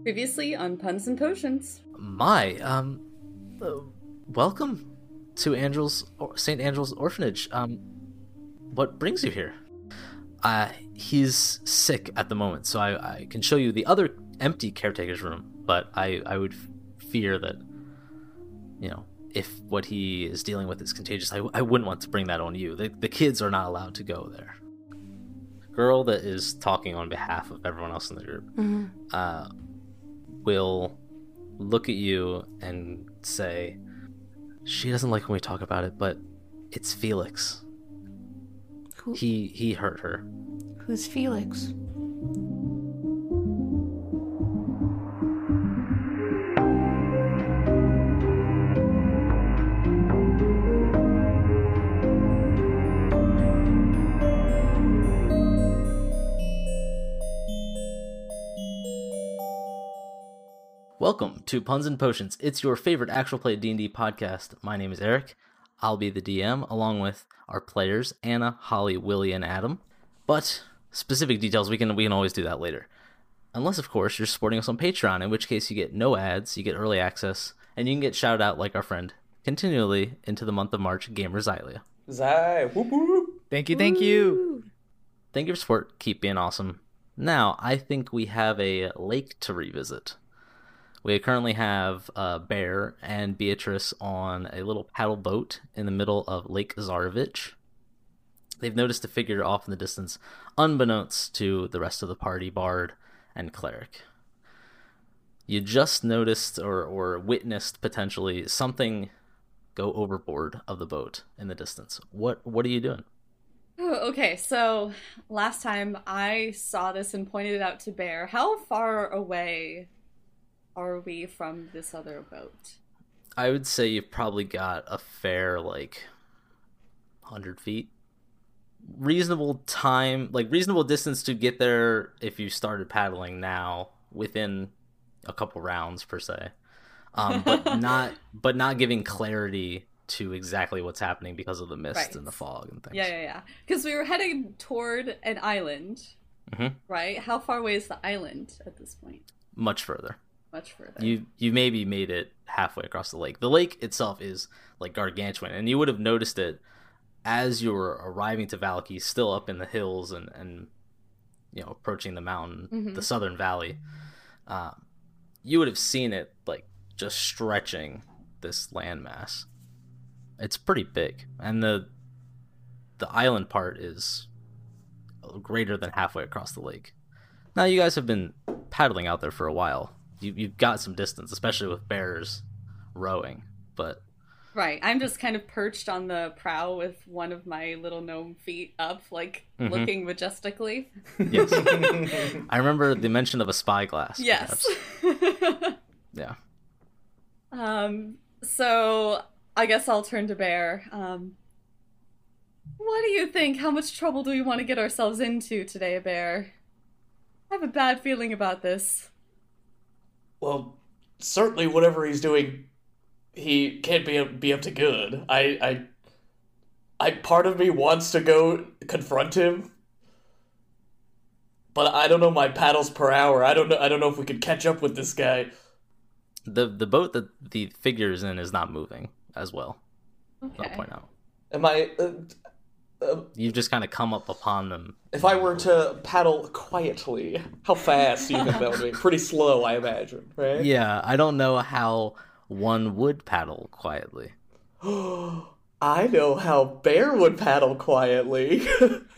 Previously on Puns and Potions. My, um, uh, welcome to Angel's St. Angel's Orphanage. Um, what brings you here? Uh, he's sick at the moment, so I, I can show you the other empty caretaker's room, but I, I would fear that, you know, if what he is dealing with is contagious, I, I wouldn't want to bring that on you. The, the kids are not allowed to go there. Girl that is talking on behalf of everyone else in the group uh, will look at you and say, She doesn't like when we talk about it, but it's Felix. Who, He he hurt her. who's Felix? Welcome to Puns and Potions. It's your favorite actual play D&D podcast. My name is Eric. I'll be the DM along with our players Anna, Holly, Willie, and Adam. But specific details we can we can always do that later. Unless of course you're supporting us on Patreon, in which case you get no ads, you get early access, and you can get shouted out like our friend continually into the month of March, Gamer Xylia. Zai, whoop whoop. Thank you, thank you. Thank you for support. Keep being awesome. Now, I think we have a lake to revisit. We currently have uh, Bear and Beatrice on a little paddle boat in the middle of Lake Zarovich. They've noticed a figure off in the distance, unbeknownst to the rest of the party, Bard and Cleric. You just noticed or, or witnessed potentially something go overboard of the boat in the distance. What what are you doing? Oh, okay, so last time I saw this and pointed it out to Bear. How far away are we from this other boat? I would say you've probably got a fair like hundred feet. Reasonable time, like reasonable distance to get there if you started paddling now within a couple rounds per se, um, but not but not giving clarity to exactly what's happening because of the mist Right. and the fog and things. Yeah, yeah, yeah. Because we were heading toward an island, Mhm. right? How far away is the island at this point? Much further. Much further. You you maybe made it halfway across the lake. The lake itself is like gargantuan, and you would have noticed it as you were arriving to Vallaki, still up in the hills and and you know approaching the mountain, Mhm. the southern valley. Um, you would have seen it like just stretching this landmass. It's pretty big, and the the island part is greater than halfway across the lake. Now you guys have been paddling out there for a while. You you've got some distance, especially with bears rowing. But Right. I'm just kind of perched on the prow with one of my little gnome feet up, like Mhm. looking majestically. yes, I remember the mention of a spyglass. Yes. Yeah. um. So I guess I'll turn to Bear. Um. What do you think? How much trouble do we want to get ourselves into today, Bear? I have a bad feeling about this. Well, certainly whatever he's doing, he can't be up, be up to good. I, I, I. Part of me wants to go confront him, but I don't know my paddles per hour. I don't know. I don't know if we could catch up with this guy. The the boat that the figure is in is not moving as well. Okay. I'll point out. Am I? Uh, uh, You've just kind of come up upon them. if I were to paddle quietly, how fast do you think that would be? Pretty slow, I imagine, right? Yeah, I don't know how one would paddle quietly. I know how Bear would paddle quietly.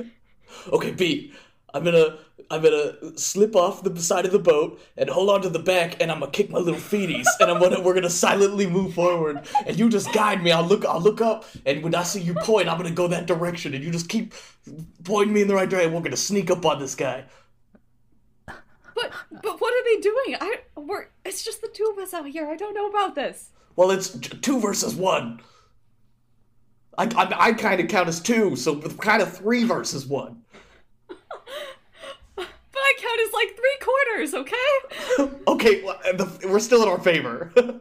okay, B. I'm gonna I'm gonna slip off the side of the boat and hold on to the back, and I'm gonna kick my little feeties, and I'm gonna we're gonna silently move forward, and you just guide me. I'll look I'll look up, and when I see you point, I'm gonna go that direction, and you just keep pointing me in the right direction. We're gonna sneak up on this guy. But but what are they doing? I we're it's just the two of us out here. I don't know about this. Well, it's two versus one. I I, I kind of count as two, so kind of three versus one. But I count as like three quarters, okay? okay, well, uh, the, we're still in our favor.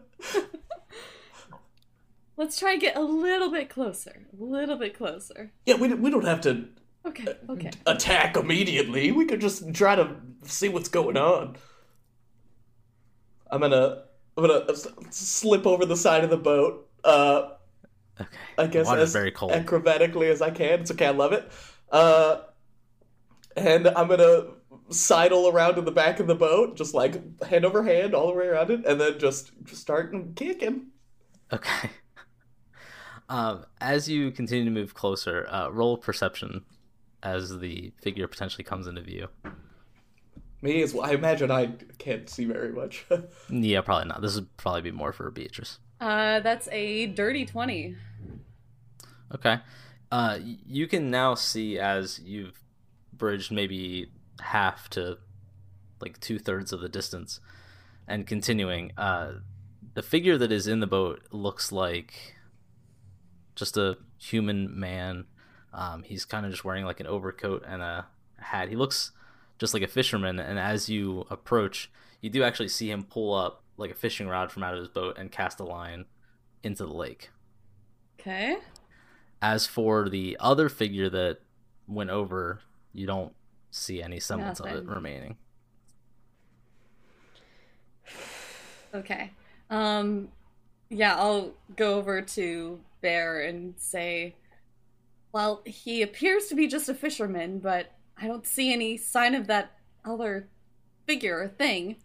Let's try and get a little bit closer. A little bit closer. yeah, we, we don't have to Okay, okay. attack immediately. We could just try to see what's going on. I'm gonna I'm gonna s- slip over the side of the boat. Uh, Okay. I guess Water's as very cold. acrobatically as I can. It's okay, I love it. Uh, and I'm gonna sidle around in the back of the boat, just like hand over hand all the way around it, and then just, just start kicking. Okay. Um, as you continue to move closer, uh, roll perception as the figure potentially comes into view. Me as well. I imagine I can't see very much. Yeah, probably not. This would probably be more for Beatrice. Uh, that's a dirty 20. Okay. Uh, you can now see as you've bridged maybe half to like two thirds of the distance and continuing, uh, the figure that is in the boat looks like just a human man. Um, he's kind of just wearing like an overcoat and a hat. He looks just like a fisherman. And as you approach, you do actually see him pull up like a fishing rod from out of his boat and cast a line into the lake. Okay. As for the other figure that went over, you don't see any semblance of it remaining. Okay. Um, yeah, I'll go over to Bear and say, well, he appears to be just a fisherman, but I don't see any sign of that other figure or thing.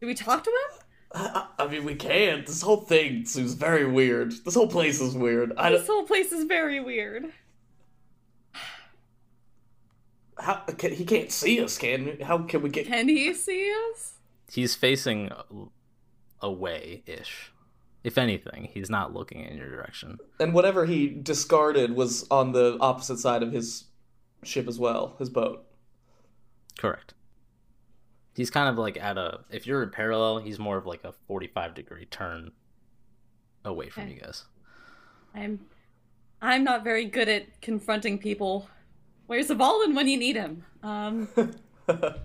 Do we talk to him? I, I mean, we can't. This whole thing seems very weird. This whole place is weird. This don't. whole place is very weird. How, can, he can't see us, can? How can we get? Can he see us? He's facing away ish. If anything, he's not looking in your direction. And whatever he discarded was on the opposite side of his ship as well, his boat. Correct. He's kind of like at a. If you're in parallel, he's more of like a 45 degree turn away from Okay. you guys. I'm I'm not very good at confronting people. Where's the Avalon when you need him? Um The-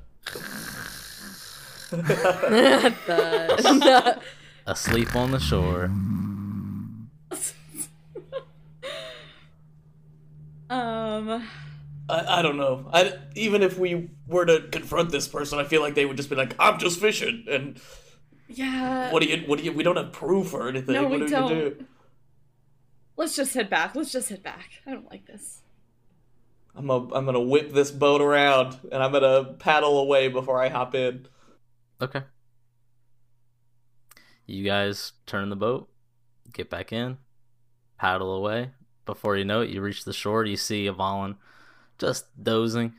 Asleep on the shore. Um I, I don't know. I, even if we were to confront this person, I feel like they would just be like, "I'm just fishing," and yeah. what do you? What do you? We don't have proof or anything. No, what we do don't. we do? Let's just head back. Let's just head back. I don't like this. I'm a, I'm gonna whip this boat around and I'm gonna paddle away before I hop in. Okay. You guys turn the boat, get back in, paddle away. Before you know it, you reach the shore. You see Avalon just dozing.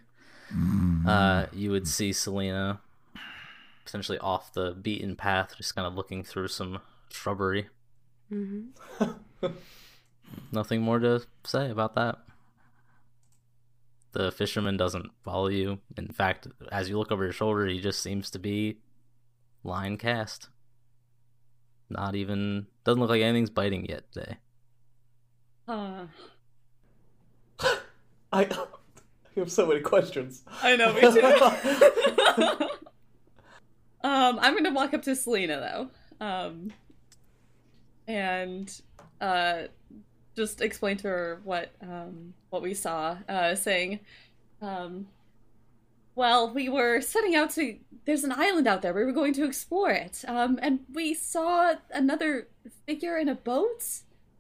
Uh, you would see Selena potentially off the beaten path, just kind of looking through some shrubbery. Mhm. Nothing more to say about that. The fisherman doesn't follow you. In fact, as you look over your shoulder, he just seems to be line cast. Not even doesn't look like anything's biting yet today. Uh, I, I have so many questions. I know me too. um, I'm gonna walk up to Selena though, um, and uh, just explain to her what um, what we saw. Uh, saying, um, well, we were setting out to. There's an island out there. We were going to explore it, um, and we saw another figure in a boat,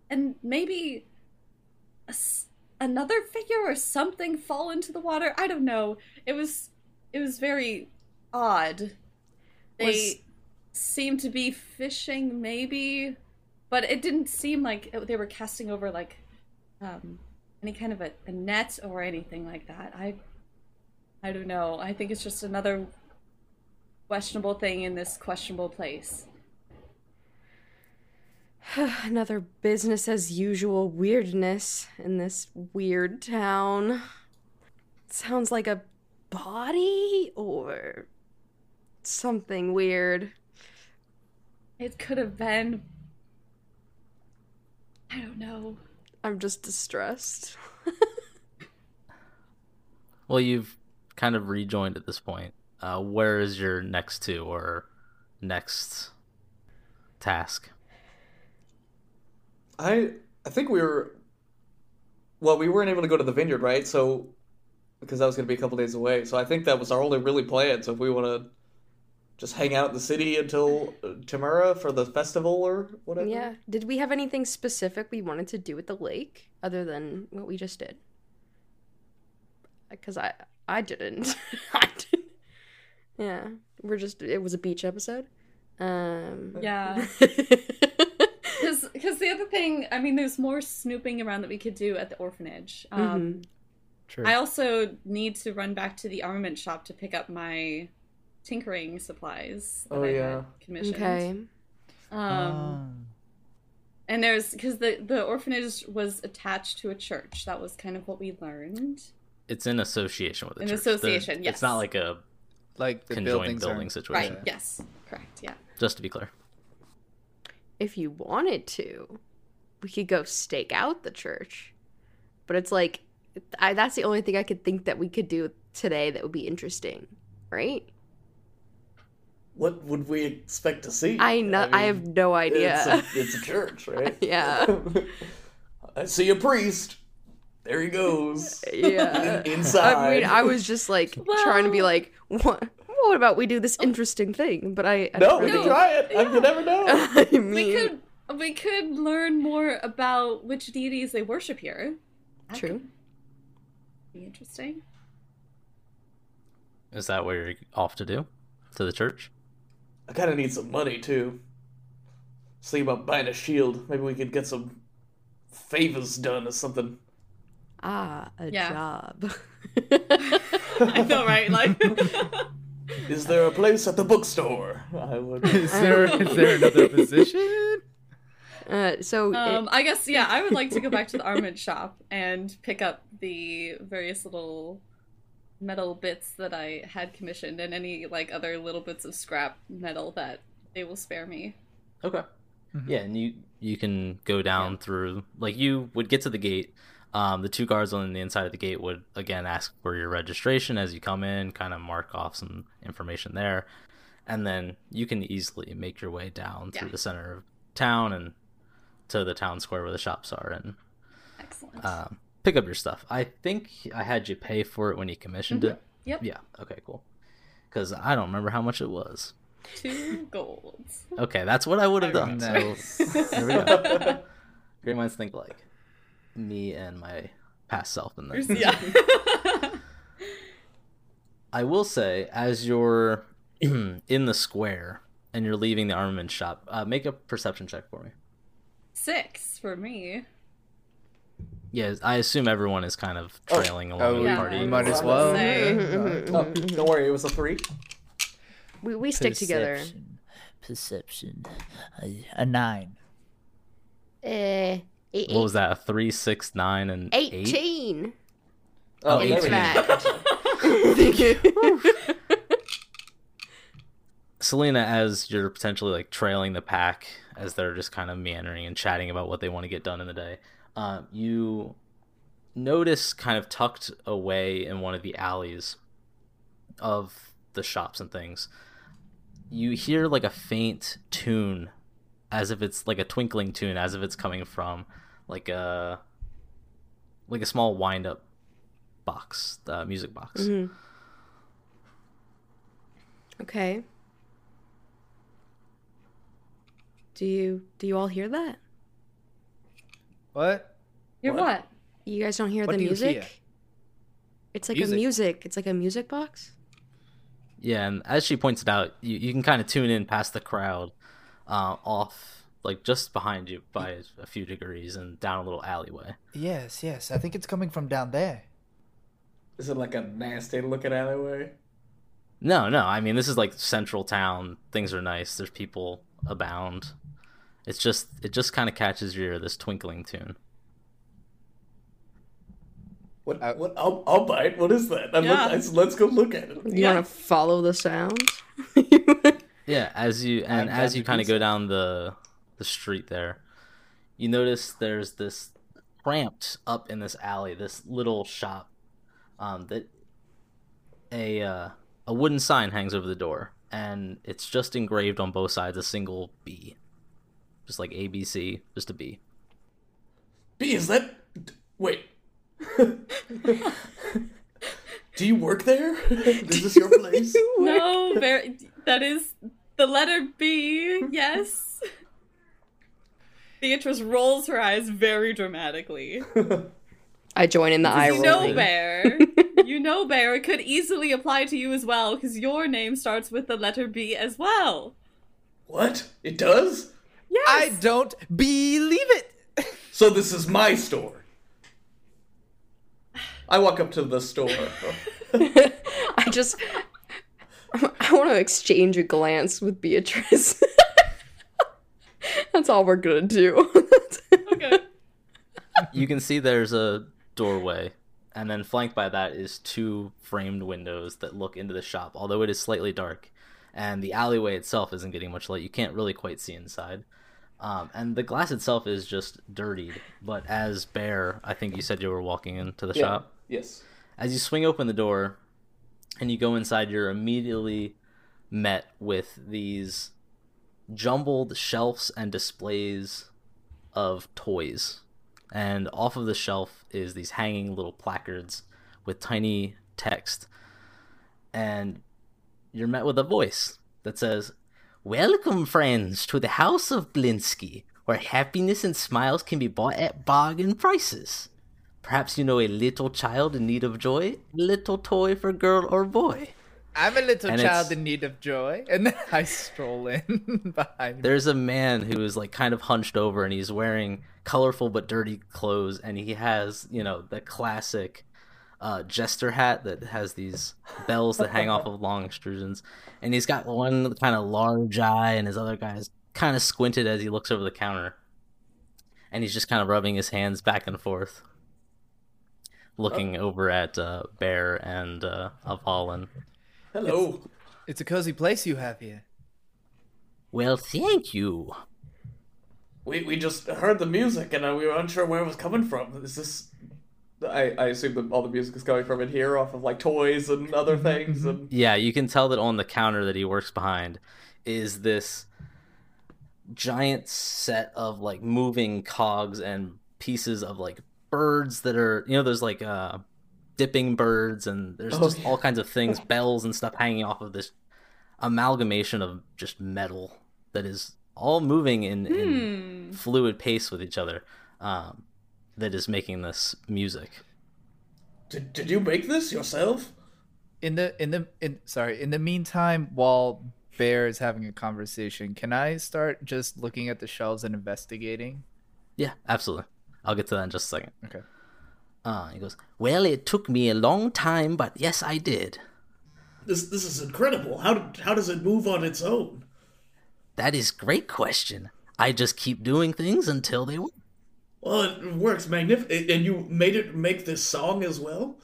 and maybe a another figure or something fall into the water. I don't know. It was it was very odd. They Was- seemed to be fishing, maybe, but it didn't seem like it- they were casting over like um, any kind of a, a net or anything like that. I I don't know. I think it's just another questionable thing in this questionable place. Another business as usual weirdness in this weird town. Sounds like a body or something weird. It could have been. I don't know. I'm just distressed. Well, you've kind of rejoined at this point. Uh, where is your next two or next task? I I think we were. Well, we weren't able to go to the vineyard, right? So because that was going to be a couple days away. So I think that was our only really plan. So if we want to just hang out in the city until uh, Tamura for the festival or whatever. Yeah. Did we have anything specific we wanted to do with the lake other than what we just did? Because I I didn't. I didn't. Yeah. We're just it was a beach episode. Um Yeah. Because the other thing, I mean, there's more snooping around that we could do at the orphanage. Um, Mhm. True. I also need to run back to the armament shop to pick up my tinkering supplies that Oh, I yeah. had commissioned. Okay. Um, and there's because the the orphanage was attached to a church. That was kind of what we learned. It's in association with the In church. The- association, yes. It's not like a like the conjoined buildings building aren't- situation. Right. Yes. Correct. Yeah. Just to be clear. If you wanted to, we could go stake out the church. But it's like I that's the only thing I could think that we could do today that would be interesting, right? What would we expect to see? I know I, have no idea. It's a, it's a church, right? Yeah. I see a priest. There he goes. yeah. In- inside. I mean, I was just like trying to be like, what? What about we do this interesting thing? But I, I no, don't we can try it. I You never know. I mean, We could we could learn more about which deities they worship here. That True. Be interesting. Is that what you're off to do? To the church? I kind of need some money too. Just thinking about buying a shield. Maybe we could get some favors done or something. ah, a Yeah. job. I know, right? Like, Is there a place at the bookstore? I would. Is there is there another position? uh, so, it- um, I guess yeah. I would like to go back to the armament shop and pick up the various little metal bits that I had commissioned and any like other little bits of scrap metal that they will spare me. Okay. Mhm. Yeah, and you you can go down through like you would get to the gate. Um, the two guards on the inside of the gate would again ask for your registration as you come in, kind of mark off some information there, and then you can easily make your way down through the center of town and to the town square where the shops are and Excellent. um, pick up your stuff. I think I had you pay for it when you commissioned it. Yep. Yeah. Okay. Cool. Because I don't remember how much it was. Two golds. Okay, that's what I would have done. Nice. So there we go. Great minds think alike. Me and my past self in this. Yeah. I will say, as you're in the square and you're leaving the armament shop, uh, make a perception check for me. Six for me. Yeah, I assume everyone is kind of Oh. trailing along Oh, the Yeah. party. we might as well. would say- Mhm, Oh, don't worry, it was a three. we, we stick together. Perception. Perception. A, a nine. Eh, eight, What was that? A three, six, nine, and 18. Oh, Oh, In there we go. fact. Selena, as you're potentially like trailing the pack as they're just kind of meandering and chatting about what they want to get done in the day, uh, you notice kind of tucked away in one of the alleys of the shops and things, you hear like a faint tune, as if it's like a twinkling tune, as if it's coming from like a like a small wind up box, the music box. Mhm. Okay. Do you do you all hear that? What? You're What? what? You guys don't hear What the do music? hear? It's like Music. a music. It's like a music box. Yeah, and as she points it out, you, you can kind of tune in past the crowd, uh, off like just behind you by a few degrees and down a little alleyway. Yes, yes. I think it's coming from down there. Is it like a nasty looking alleyway? No, no, I mean this is like central town. Things are nice. There's people abound. It's just it just kind of catches your ear. This twinkling tune. What? Uh, what? I'll, I'll bite. What is that? Yeah. look, let's, let's go look at it. You Yeah. want to follow the sound? Yeah, as you and I'm as you kind of go down the the street there, you notice there's this cramped up in this alley, this little shop, um, that a uh, a wooden sign hangs over the door, and it's just engraved on both sides a single B, just like A B C, just a B. B, is that? Wait. Do you work there? is this your place? No, very. That is the letter B, yes. Beatrice rolls her eyes very dramatically. I join in the eye You know. Bear. you know, Bear, it could easily apply to you as well, because your name starts with the letter B as well. What? It does? Yes! I don't believe it. So this is my store. I walk up to the store. I just I want to exchange a glance with Beatrice. That's all we're gonna do. Okay. you can see there's a doorway, and then flanked by that is two framed windows that look into the shop, although it is slightly dark. And the alleyway itself isn't getting much light. You can't really quite see inside. Um, and the glass itself is just dirtied. But as Bear, I think you said you were walking into the Yeah. shop. Yes. As you swing open the door and you go inside, you're immediately met with these jumbled shelves and displays of toys. And off of the shelf is these hanging little placards with tiny text. And you're met with a voice that says, Welcome, friends, to the House of Blinsky, where happiness and smiles can be bought at bargain prices. Perhaps you know a little child in need of joy, little toy for girl or boy. I'm a little And child it's- in need of joy, and then I stroll in behind. There's a man who is like kind of hunched over and he's wearing colorful but dirty clothes and he has, you know, the classic uh, jester hat that has these bells that hang off of long extrusions. And he's got one kind of large eye and his other guy's kind of squinted as he looks over the counter. And he's just kind of rubbing his hands back and forth, looking over at uh, Bear and uh, Avalon. Hello. It's a cozy place you have here. Well, thank you. We we just heard the music and uh, we were unsure where it was coming from. Is this? I I assume that all the music is coming from in here, off of like toys and other things. And Yeah, you can tell that on the counter that he works behind is this giant set of like moving cogs and pieces of like birds that are you know there's like uh dipping birds and there's Oh, just yeah. all kinds of things bells and stuff hanging off of this amalgamation of just metal that is all moving in, in Hmm. fluid pace with each other um that is making this music did did you make this yourself? In the in the in sorry, in the meantime, while Bear is having a conversation, can I start just looking at the shelves and investigating? yeah absolutely i'll get to that in just a second Okay. Uh, he goes, Well, it took me a long time, but yes, I did. This this is incredible. How did, how does it move on its own? That is great question. I just keep doing things until they work. Well, it works magnificent. And you made it make this song as well.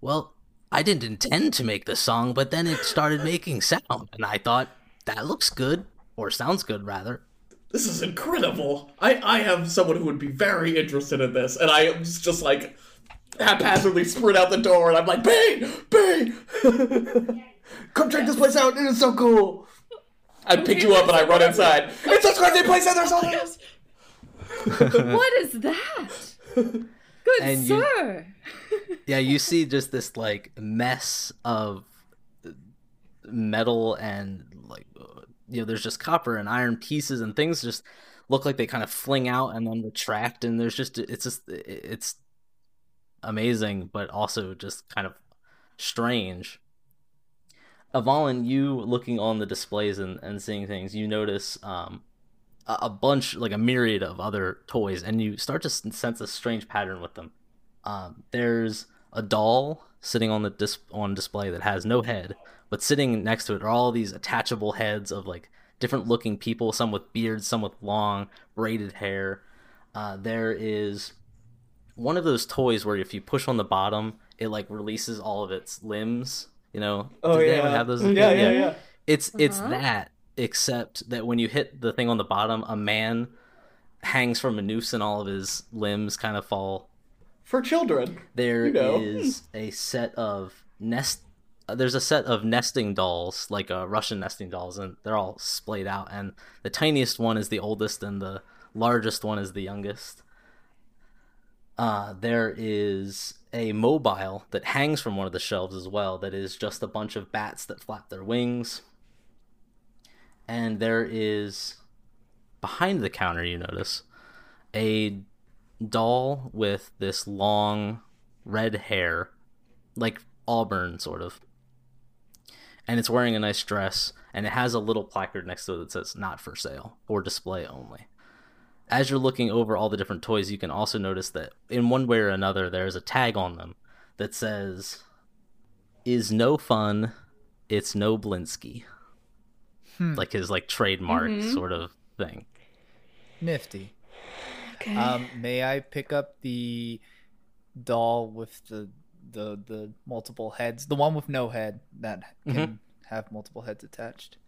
Well, I didn't intend to make the song, but then it started making sound, and I thought, that looks good, or sounds good, rather. This is incredible. I I have someone who would be very interested in this, and I am just, like haphazardly sprint out the door, and I'm like, Bane, Bane, come check this place out. It is so cool. I pick you up and I run inside. It's such a crazy place, and there's all this. what is that? Good And you- sir. Yeah, you see just this, like, mess of metal and, like, uh, you know, there's just copper and iron pieces, and things just look like they kind of fling out and then retract, and there's just, it's just, it's amazing, but also just kind of strange. Avalon, you looking on the displays and, and seeing things, you notice um, a, a bunch, like a myriad of other toys, and you start to sense a strange pattern with them. Um, there's a doll sitting on the dis- on display that has no head, but sitting next to it are all these attachable heads of like different looking people, some with beards, some with long braided hair. Uh, there is one of those toys where if you push on the bottom, it like releases all of its limbs. You know? Oh Did yeah, anyone have those? yeah, yeah, yeah. It's it's Uh-huh. that, except that when you hit the thing on the bottom, a man hangs from a noose and all of his limbs kind of fall. For children. There is You know. a set of nest. uh, There's a set of nesting dolls, like uh, Russian nesting dolls, and they're all splayed out. And the tiniest one is the oldest, and the largest one is the youngest. Uh, there is a mobile that hangs from one of the shelves as well. That is just a bunch of bats that flap their wings. And there is behind the counter. You notice a doll with this long red hair, like auburn sort of, and it's wearing a nice dress, and it has a little placard next to it that says "Not for sale" or "Display only." As you're looking over all the different toys, you can also notice that in one way or another, there's a tag on them that says is no fun it's no blinsky Hmm. like his like trademark mm-hmm. sort of thing Nifty. Okay. Um, may I pick up the doll with the the the multiple heads, the one with no head that mm-hmm. can have multiple heads attached?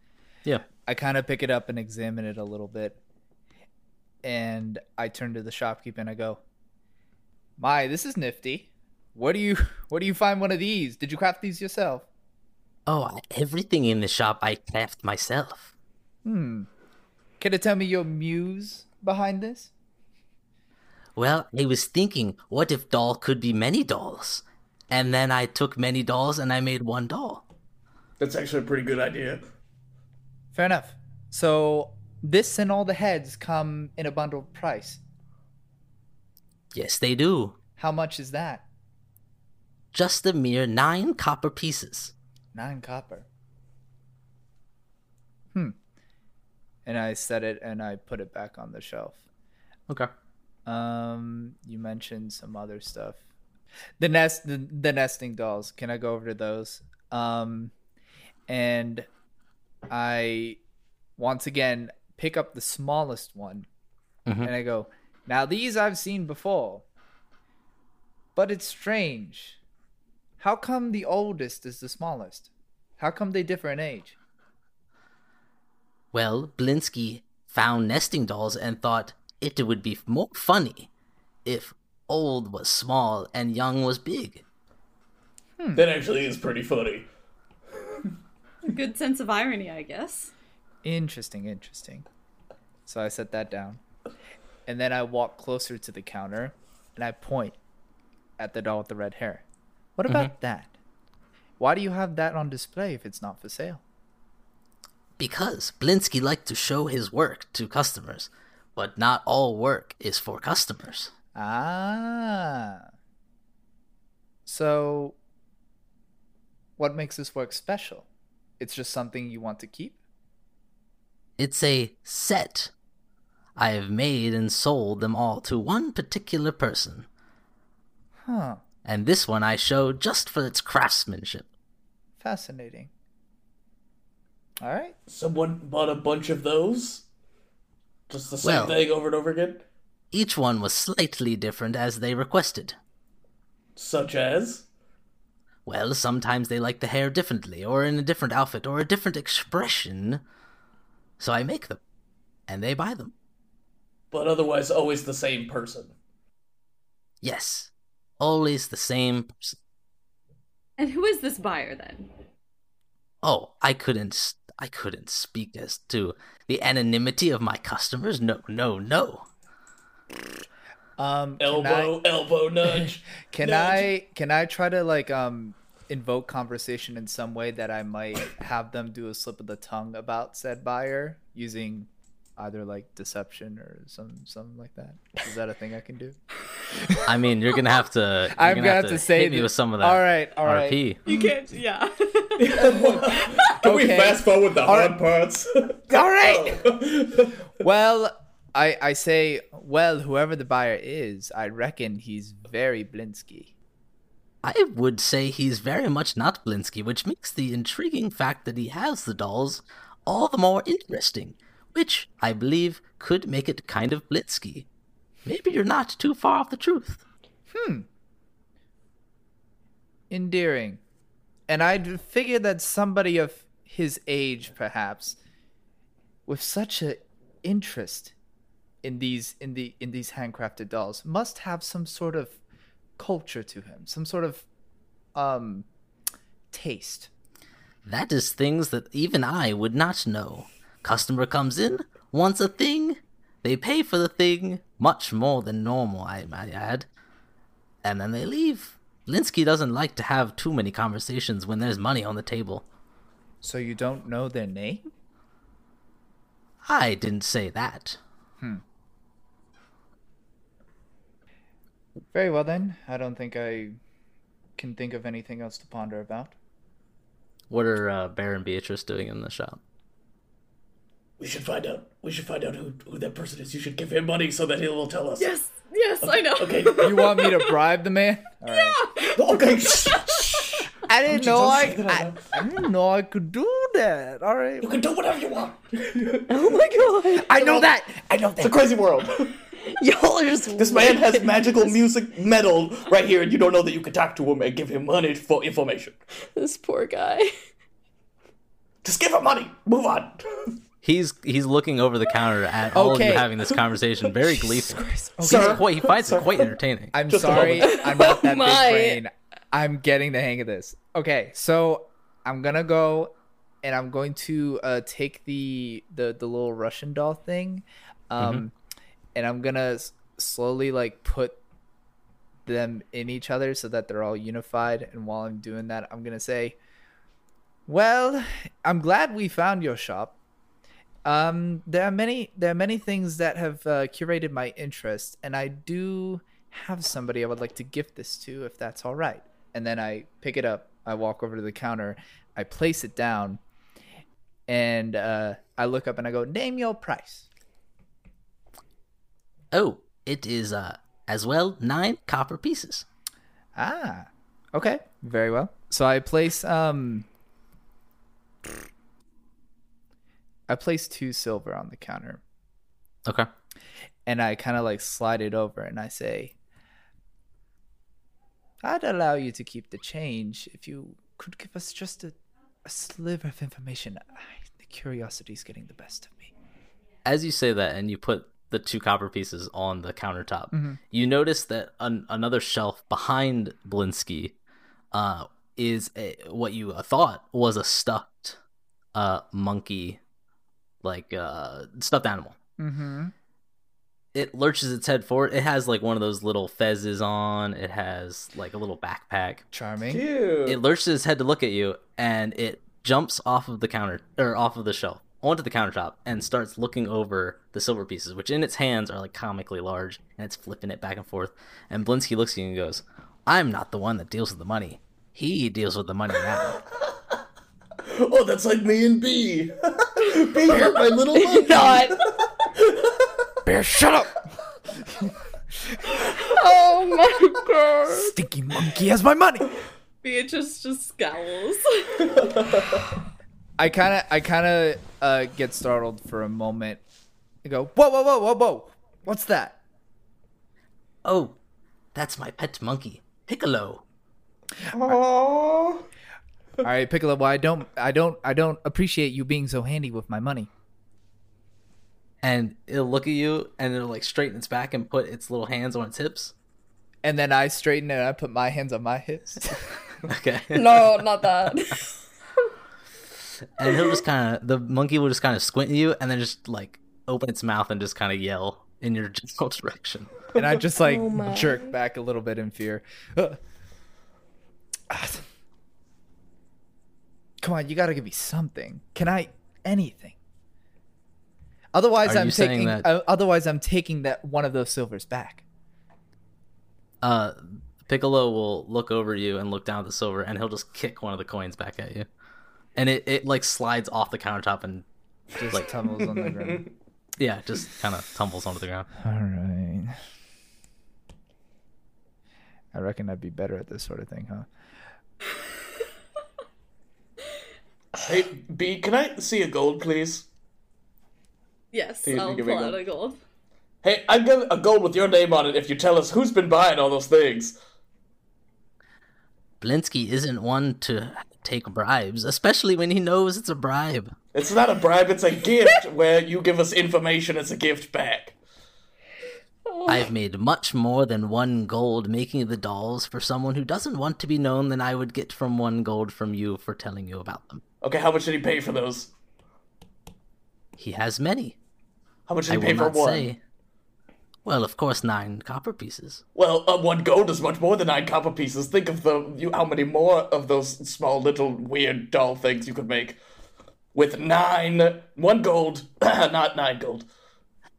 yeah I kind of pick it up and examine it a little bit, and I turn to the shopkeeper and I go, "My, this is nifty. What do you where do you find one of these? Did you craft these yourself?" Oh everything in the shop i craft myself Hmm. Can you tell me your muse behind this? well i was thinking what if doll could be many dolls and then i took many dolls and i made one doll That's actually a pretty good idea. Fair enough. So this and all the heads come in a bundled price. yes they do How much is that? just a mere nine copper pieces Nine copper. Hmm. And I set it and I put it back on the shelf. okay Um, you mentioned some other stuff. The nest, the, the nesting dolls. Can I go over to those? Um, and I once again pick up the smallest one, Mhm. and I go. Now these I've seen before, but it's strange. How come the oldest is the smallest? How come they differ in age? Well, Blinsky found nesting dolls and thought it would be more funny if old was small and young was big. Hmm. That actually is pretty funny. A good sense of irony, I guess. Interesting, interesting. So I set that down. And then I walk closer to the counter and I point at the doll with the red hair. What about that? Why do you have that on display if it's not for sale? Because Blinsky liked to show his work to customers, but not all work is for customers. Ah. So, what makes this work special? It's just something you want to keep? It's a set. I have made and sold them all to one particular person, Huh. And this one I show just for its craftsmanship. Fascinating. All right. Someone bought a bunch of those? Just the same Well- thing over and over again? Each one was slightly different as they requested. Such as? Well, sometimes they like the hair differently, or in a different outfit, or a different expression. So I make them, and they buy them. But otherwise always the same person. Yes, always the same person. And who is this buyer then? Oh, I couldn't, I couldn't speak as to the anonymity of my customers. No, no, no. Um, Elbow, I, elbow nudge. can nudge. I can I try to like um invoke conversation in some way that I might have them do a slip of the tongue about said buyer using either like deception or some something like that? Is that a thing I can do? I mean, you're gonna have to. You're I'm gonna have to say hit me with some of that. All right, all right. RP. You can't, yeah. Can we fast forward the All hard parts? All right. Well, I I say, well, whoever the buyer is, I reckon he's very Blinsky. I would say he's very much not Blinsky, which makes the intriguing fact that he has the dolls all the more interesting, which I believe could make it kind of Blinsky. Maybe you're not too far off the truth. Hmm. Endearing. And I'd figure that somebody of his age, perhaps, with such an interest in these in the in these handcrafted dolls, must have some sort of culture to him, some sort of um taste. That is things that even I would not know. Customer comes in, wants a thing, they pay for the thing, much more than normal, I might add, and then they leave. Blinsky doesn't like to have too many conversations when there's money on the table. So you don't know their name? I didn't say that. Very well then. I don't think I can think of anything else to ponder about. What are uh, Bear and Beatrice doing in the shop? We should find out. We should find out who, who that person is. You should give him money so that he will tell us. Yes, yes, I know. Okay. You want me to bribe the man? All right. okay. I didn't know don't I, say I, I didn't know I could do that. All right. You can do whatever you want. Oh my god. I know that. I know It's a crazy world. Y'all are just This man has magical music metal right here, and you don't know that you can talk to him and give him money for information. this poor guy. Just give him money. Move on. He's he's looking over the counter at all of you having this conversation, very gleeful. Sir. Quite, he finds it quite entertaining. I'm Just sorry. I'm not that My. big brain. I'm getting the hang of this. Okay, so I'm gonna go and I'm going to uh, take the, the the little Russian doll thing, um, and I'm gonna s- slowly like put them in each other so that they're all unified. And while I'm doing that, I'm gonna say, "Well, I'm glad we found your shop. Um, there are many there are many things that have uh, curated my interest, and I do have somebody I would like to gift this to, if that's all right." And then I pick it up. I walk over to the counter. I place it down, and uh, I look up and I go, "Name your price." Oh, it is uh as well nine copper pieces. Ah, okay, very well. So I place um, I place two silver on the counter. Okay. and I kind of like slide it over and I say, I'd allow you to keep the change if you could give us just a, a sliver of information. I, the curiosity's getting the best of me. As you say that, and you put the two copper pieces on the countertop, Mm-hmm. you notice that an- another shelf behind Blinsky uh, is a, what you thought was a stuffed uh, monkey, like uh, stuffed animal. Mm-hmm. it lurches its head forward. It has like one of those little fezzes on. It has like a little backpack. Charming. Dude. It lurches its head to look at you, and it jumps off of the counter or off of the shelf onto the countertop and starts looking over the silver pieces, which in its hands are like comically large, and it's flipping it back and forth. And Blinsky looks at you and goes, "I'm not the one that deals with the money. He deals with the money now." Oh, that's like me and B. B hurt my little monkey. Not. Bear, shut up! Oh my god. Stinky monkey has my money. Beatrice just scowls. I kind of, I kind of uh, get startled for a moment. I go, whoa, whoa, whoa, whoa, whoa! What's that? oh, that's my pet monkey, Piccolo. Aww. All right, Piccolo. Well, I don't, I don't, I don't appreciate you being so handy with my money. And it'll look at you, and it'll like straighten its back and put its little hands on its hips. And then I straighten it. and I put my hands on my hips. Okay. no, not that. and he'll just kind of the monkey will just kind of squint at you and then just like open its mouth and just kind of yell in your general direction and I just like Oh jerk back a little bit in fear. Uh, Come on, you gotta give me something. Can I anything? Otherwise, Are I'm taking. that- Uh, otherwise, I'm taking that one of those silvers back. uh piccolo will look over you and look down at the silver and he'll just kick one of the coins back at you and it, it like slides off the countertop and Just Like- tumbles on the ground. yeah just kind of tumbles onto the ground All right. I reckon I'd be better at this sort of thing, huh? Hey, B, can I see a gold, please? Yes, Please, I'll give me pull out gold. a gold. Hey, I got a gold with your name on it if you tell us who's been buying all those things. blinsky isn't one to take bribes especially when he knows it's a bribe It's not a bribe, it's a gift where you give us information as a gift back. Oh. I've made much more than one gold making the dolls for someone who doesn't want to be known than I would get from one gold from you for telling you about them. Okay, how much did he pay for those? He has many. How much did I he will pay for not one? say. Well, of course, nine copper pieces. Well, uh, one gold is much more than nine copper pieces. Think of the you how many more of those small little weird doll things you could make. with nine, one gold, not nine gold.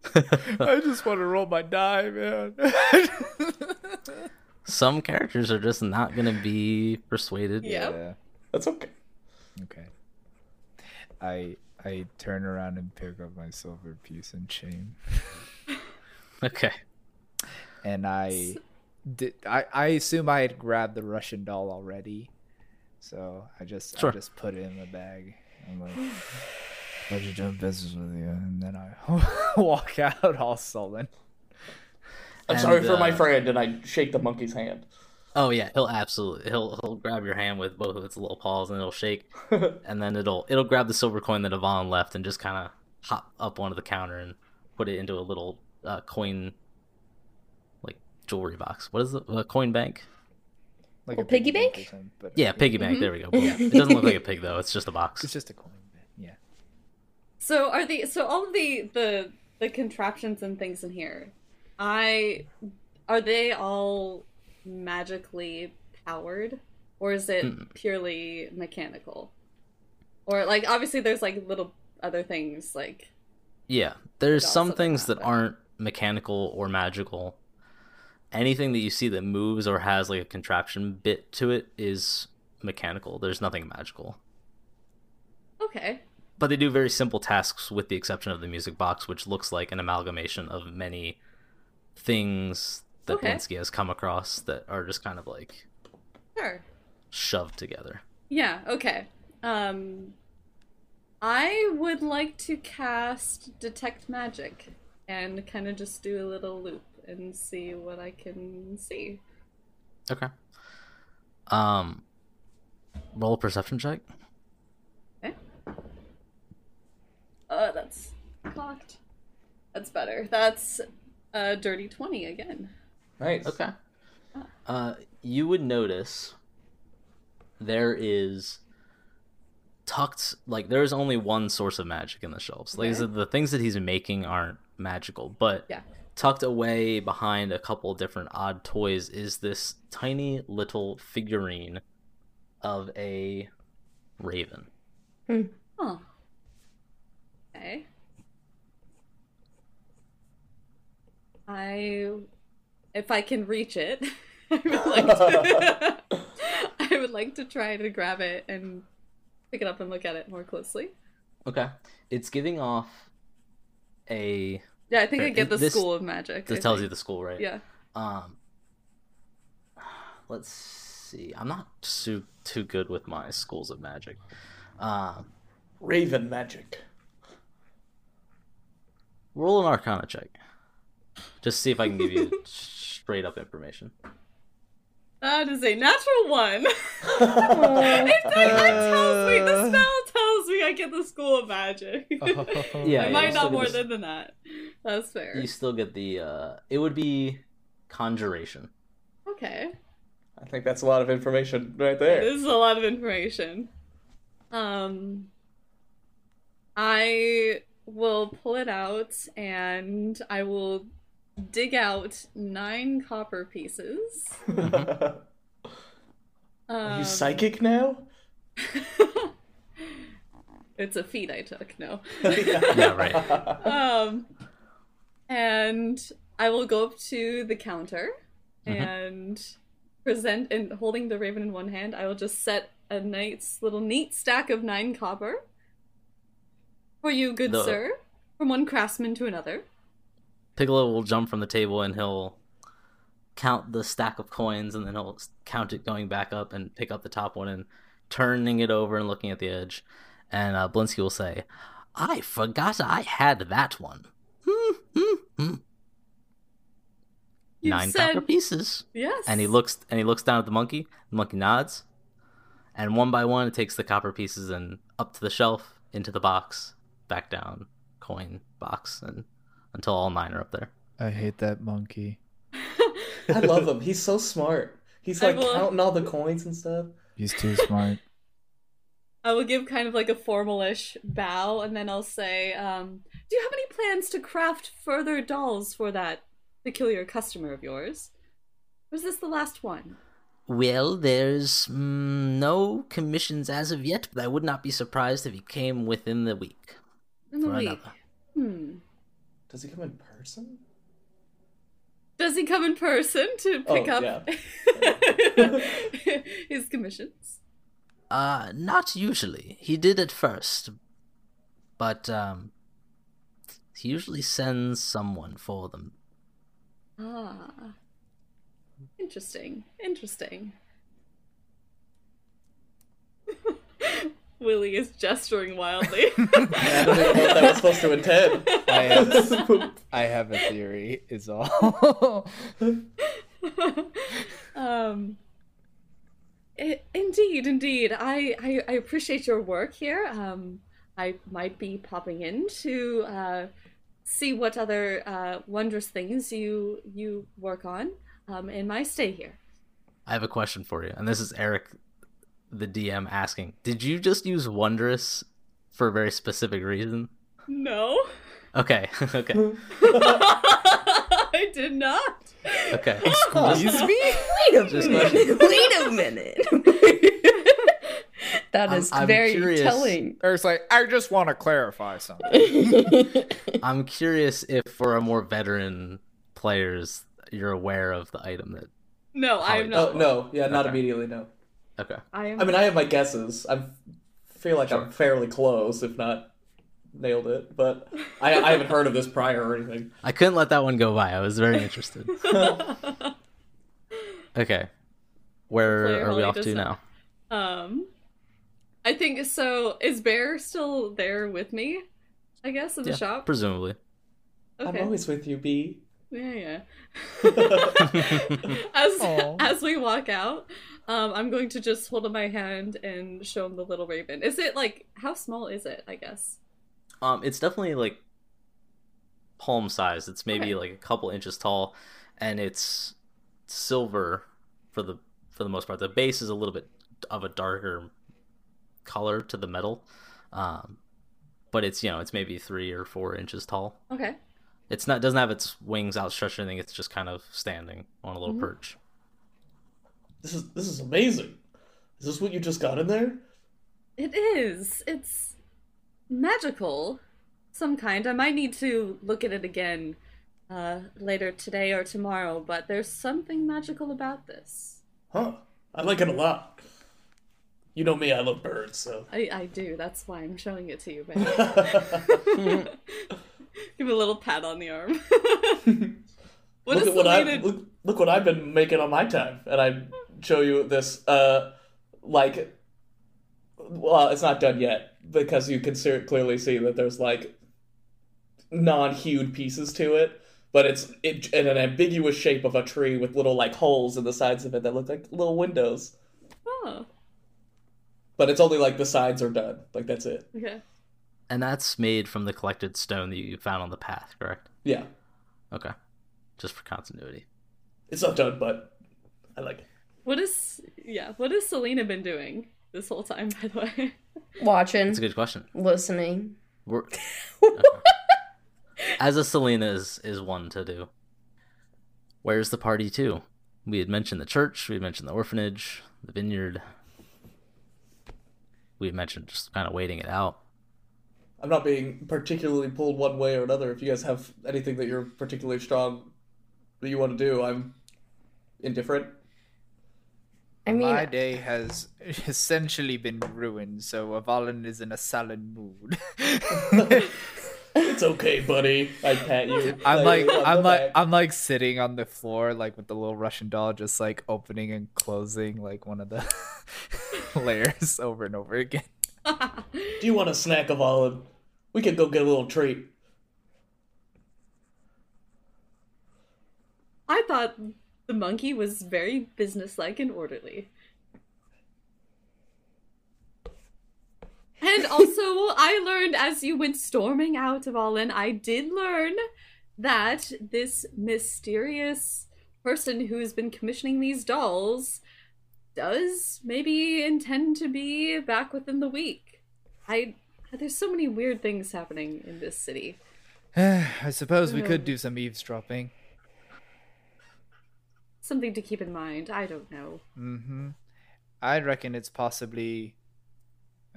I just want to roll my die, man. Some characters are just not gonna be persuaded. Yeah. yeah. That's okay. Okay. I I turn around and pick up my silver piece and chain, Okay. and I did. I I assume I had grabbed the Russian doll already, so I just Sure. I just put it in the bag. I'm like, pleasure doing business with you, and then I walk out all sullen. I'm And, sorry for my uh, friend, and I shake the monkey's hand. Oh yeah, he'll absolutely he'll he'll grab your hand with both of its little paws and it'll shake, and then it'll it'll grab the silver coin that Yvonne left and just kind of hop up onto the counter and put it into a little uh, coin, like jewelry box. What is it? A coin bank? Like A piggy bank? or something, Yeah, piggy bank. There we go. Boom. It doesn't look like a pig though. It's just a box. It's just a coin. Yeah. So are the so all of the the the contraptions and things in here, I are they all magically powered, or is it Mm-mm. purely mechanical? Or like obviously there's like little other things like Yeah, there's some things not, that aren't mechanical or magical. Anything that you see that moves or has like a contraption bit to it is mechanical. There's nothing magical. okay, But they do very simple tasks with the exception of the music box, which looks like an amalgamation of many things that Okay. Blinsky has come across that are just kind of like sure. shoved together. Yeah, okay. Um I would like to cast detect magic and kind of just do a little loop and see what I can see. Okay. Um roll a perception check. Okay. Uh that's cocked. That's better. That's a dirty 20 again. Nice. Okay. Uh, you would notice there is tucked like there is only one source of magic in the shelves. Like Okay. said, the things that he's making aren't magical, but Yeah. tucked away behind a couple different odd toys is this tiny little figurine of a raven. Huh. Okay. I, if I can reach it, I would like to. I would like to try to grab it and pick it up and look at it more closely. Okay. It's giving off a Yeah, I think I get the This- school of magic. this I tells you the school, right? Yeah. Um, let's see. I'm not too too good with my schools of magic. Um, Raven magic. roll an Arcana check. Just see if I can give you straight up information. That is a natural one. it, that tells me the spell tells me I get the school of magic. Yeah, I yeah, might you not more the- than, than that. That's fair. You still get the. Uh, it would be conjuration. Okay. I think that's a lot of information right there. This there. is a lot of information. Um I will pull it out and I will dig out nine copper pieces. Are Um, you psychic now? it's a feat I took, no. Yeah, right. um and I will go up to the counter Mhm. and present and holding the raven in one hand, I will just set a nice little neat stack of nine copper for you, good The- sir, from one craftsman to another. Piccolo will jump from the table and he'll count the stack of coins and then he'll count it going back up and pick up the top one and turning it over and looking at the edge. And uh, Blinsky will say, I forgot I had that one. Hmm, hmm, hmm. You Nine said copper pieces. yes, And he looks and he looks down at the monkey. The monkey nods. And one by one it takes the copper pieces and up to the shelf, into the box, back down, coin box, and until all nine are up there. I hate that monkey. I love him. He's so smart. He's like will- counting all the coins and stuff. He's too smart. I will give kind of like a formalish bow, and then I'll say, um, "Do you have any plans to craft further dolls for that peculiar customer of yours? Was this the last one?" Well, there's mm, no commissions as of yet, but I would not be surprised if he came within the week. In the week. another. Hmm. Does he come in person? Does he come in person to Oh, pick up yeah. his commissions? Uh, not usually. He did at first, but um, he usually sends someone for them. Ah. Interesting. Interesting. Willie is gesturing wildly. I don't know what that was supposed to intend. I have, I have a theory. Is all. um i- indeed indeed I, I i appreciate your work here um i might be popping in to uh see what other uh wondrous things you you work on um in my stay here I have a question for you, and this is Eric, the DM, asking: Did you just use wondrous for a very specific reason? no Okay, okay, i did not okay. Excuse me? Wait a Just minute. Wait a minute. that I'm- is I'm very curious. telling. Eric's like, I just want to clarify something. I'm curious if for a more veteran players, you're aware of the item that. no i'm not Oh no, yeah, not Okay. immediately. No. Okay. i am I mean, I have my guesses. I feel like Sure. I'm fairly close, if not nailed it. But I, I haven't heard of this prior or anything. I couldn't let that one go by. I was very interested. Okay. Where Player are we off to now? Um, I think so. Is Bear still there with me? I guess in the Yeah, shop. presumably. I'm always with you, B. Yeah, yeah. as Aw. as we walk out, um, I'm going to just hold up my hand and show him the little raven. Is it like how small is it? I guess. Um, it's definitely like palm size. It's maybe Okay. like a couple inches tall, and it's silver for the for the most part. The base is a little bit of a darker color to the metal, um, but it's you know it's maybe three or four inches tall. Okay. It's not doesn't have its wings outstretched or anything. It's just kind of standing on a little Mhm. perch. This is this is amazing. Is this what you just got in there? It is. It's magical, some kind. I might need to look at it again uh, later today or tomorrow, but there's something magical about this. Huh? I like it a lot. You know me, I love birds, so. I, I do. That's why I'm showing it to you, babe. Give a little pat on the arm. what look is at what I, look, look what I've been making on my time, and I show you this. Uh, like, well, it's not done yet because you can ser- clearly see that there's like non-hued pieces to it, but it's it, in an ambiguous shape of a tree with little like holes in the sides of it that look like little windows. Oh, But it's only like the sides are done. Like that's it. okay. And that's made from the collected stone that you found on the path, correct? Yeah, Okay. Just for continuity. it's not done, but I like it. What is yeah? What has Selena been doing this whole time? By the way, Watching, That's a good question. listening. We're... Okay. As a Selena is is one to do. Where's the party to? We had mentioned the church, we had mentioned the orphanage, the vineyard. We had mentioned just kind of waiting it out. I'm not being particularly pulled one way or another. If you guys have anything that you're particularly strong that you want to do, I'm indifferent. I mean, My day has essentially been ruined, so Avalon is in a sullen mood. It's okay, buddy. I pat you. I'm like on I'm like back. I'm like sitting on the floor like with the little Russian doll just like opening and closing like one of the layers over and over again. Do you want a snack of olive? We could go get a little treat. I thought the monkey was very businesslike and orderly. And also, I learned as you went storming out of Allen, I did learn that this mysterious person who's been commissioning these dolls does maybe intend to be back within the week. I there's so many weird things happening in this city. I suppose we could um, do some eavesdropping. Something to keep in mind. I don't know. Mm-hmm. I reckon it's possibly.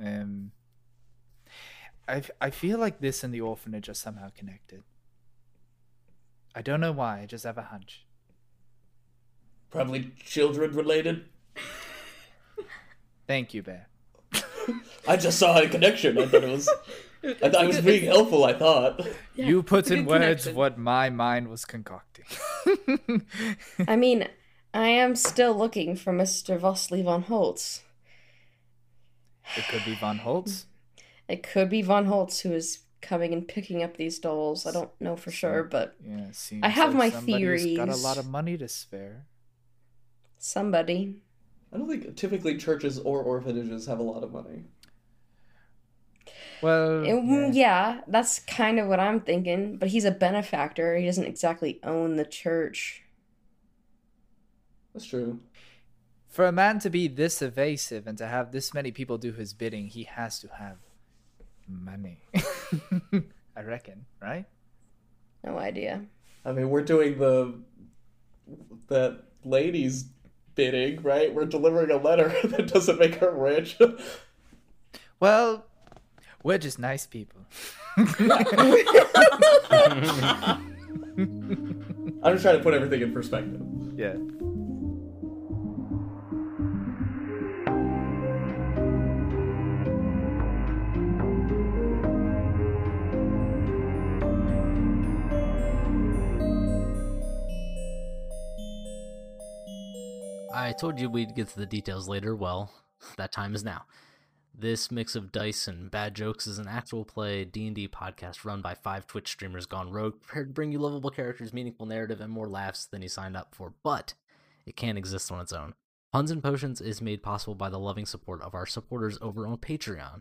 Um. I f- I feel like this and the orphanage are somehow connected. I don't know why. I just have a hunch. Probably children related. Thank you, Bear. I just saw a connection. I thought it was. I, thought I was being helpful. I thought. Yeah, you put in words connection. what my mind was concocting. I mean, I am still looking for Mr. Vasili von Holtz. it could be Von Holtz. It could be von Holtz who is coming and picking up these dolls. I don't know for sure, but Yeah, seems I have like my somebody who's Got a lot of money to spare. somebody. I don't think typically churches or orphanages have a lot of money. Well, Eh, mm, yeah. yeah, that's kind of what I'm thinking. But he's a benefactor. He doesn't exactly own the church. That's true. for a man to be this evasive and to have this many people do his bidding, he has to have money. I reckon, right? No idea. I mean, we're doing the that lady's bidding, right? We're delivering a letter that doesn't make her rich. Well, we're just nice people. I'm just trying to put everything in perspective. Yeah. I told you we'd get to the details later. Well, that time is now. This mix of dice and bad jokes is an actual play D&D podcast run by five Twitch streamers gone rogue, prepared to bring you lovable characters, meaningful narrative, and more laughs than you signed up for. But it can't exist on its own. Puns and Potions is made possible by the loving support of our supporters over on Patreon.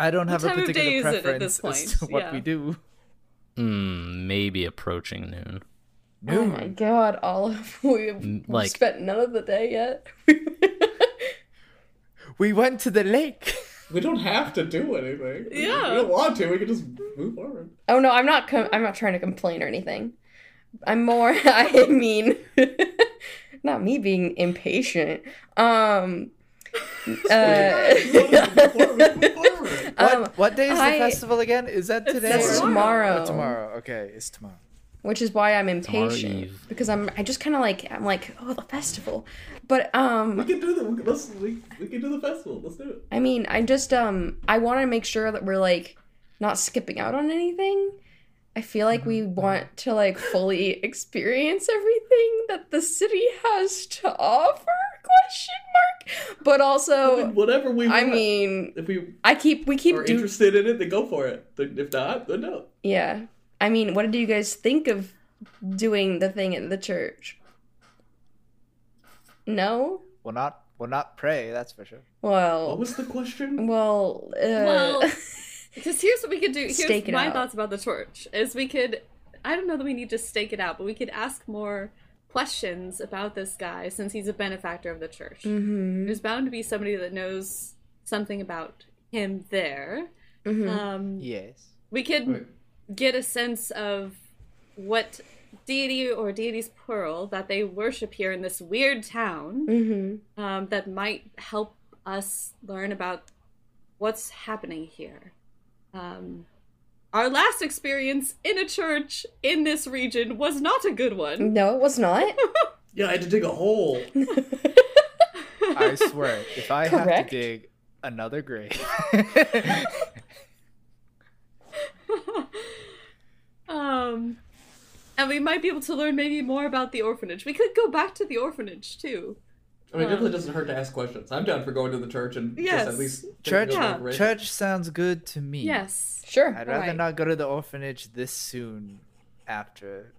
I don't have a particular day at preference this as to what Yeah. we do. Hmm, maybe approaching noon. Oh my god, Olive. We've, we've like- spent none of the day yet. We went to the lake. We don't have to do anything. Yeah. We don't want to. We can just move forward. oh no, I'm not. Com- I'm not trying to complain or anything. I'm more. I mean, not me being impatient. Um. Uh, Move forward, move forward. What, Um, what day is the I- festival again? Is that today? That's or- tomorrow. Oh, tomorrow. Okay, it's tomorrow. which is why I'm Tomorrow impatient Eve. because I'm. I just kind of like. I'm like, oh, the festival, but We um. can do the we can, let's, we, we can do the festival. Let's do it. I mean, I just um. I want to make sure that we're like not skipping out on anything. I feel like we want to like fully experience everything that the city has to offer? Question mark. But also, Whatever we. I mean, if we I keep we keep are do interested in it, then go for it. If not, then no. yeah. I mean, what did you guys think of doing the thing at the church? No. We'll not. We'll not pray. That's for sure. well What Well, was the question? well, uh, Well, Because here's what we could do. Here's Stake it my out. thoughts about the torch. Is we could, I don't know that we need to stake it out, but we could ask more questions about this guy since he's a benefactor of the church. mhm. There's bound to be somebody that knows something about him there, Mhm. um, Yes. we could Right. get a sense of what deity or deities plural that they worship here in this weird town Mhm. um, that might help us learn about what's happening here. Um, our last experience in a church in this region was not a good one. No, it was not. Yeah, I had to dig a hole. I swear, if I have to dig another grave, um, and we might be able to learn maybe more about the orphanage. We could go back to the orphanage too. I mean, it definitely um, doesn't hurt to ask questions. I'm down for going to the church and Yes. just at least thinking church, over Yeah. information. church sounds good to me. Yes. Sure. I'd rather Right. not go to the orphanage this soon. After,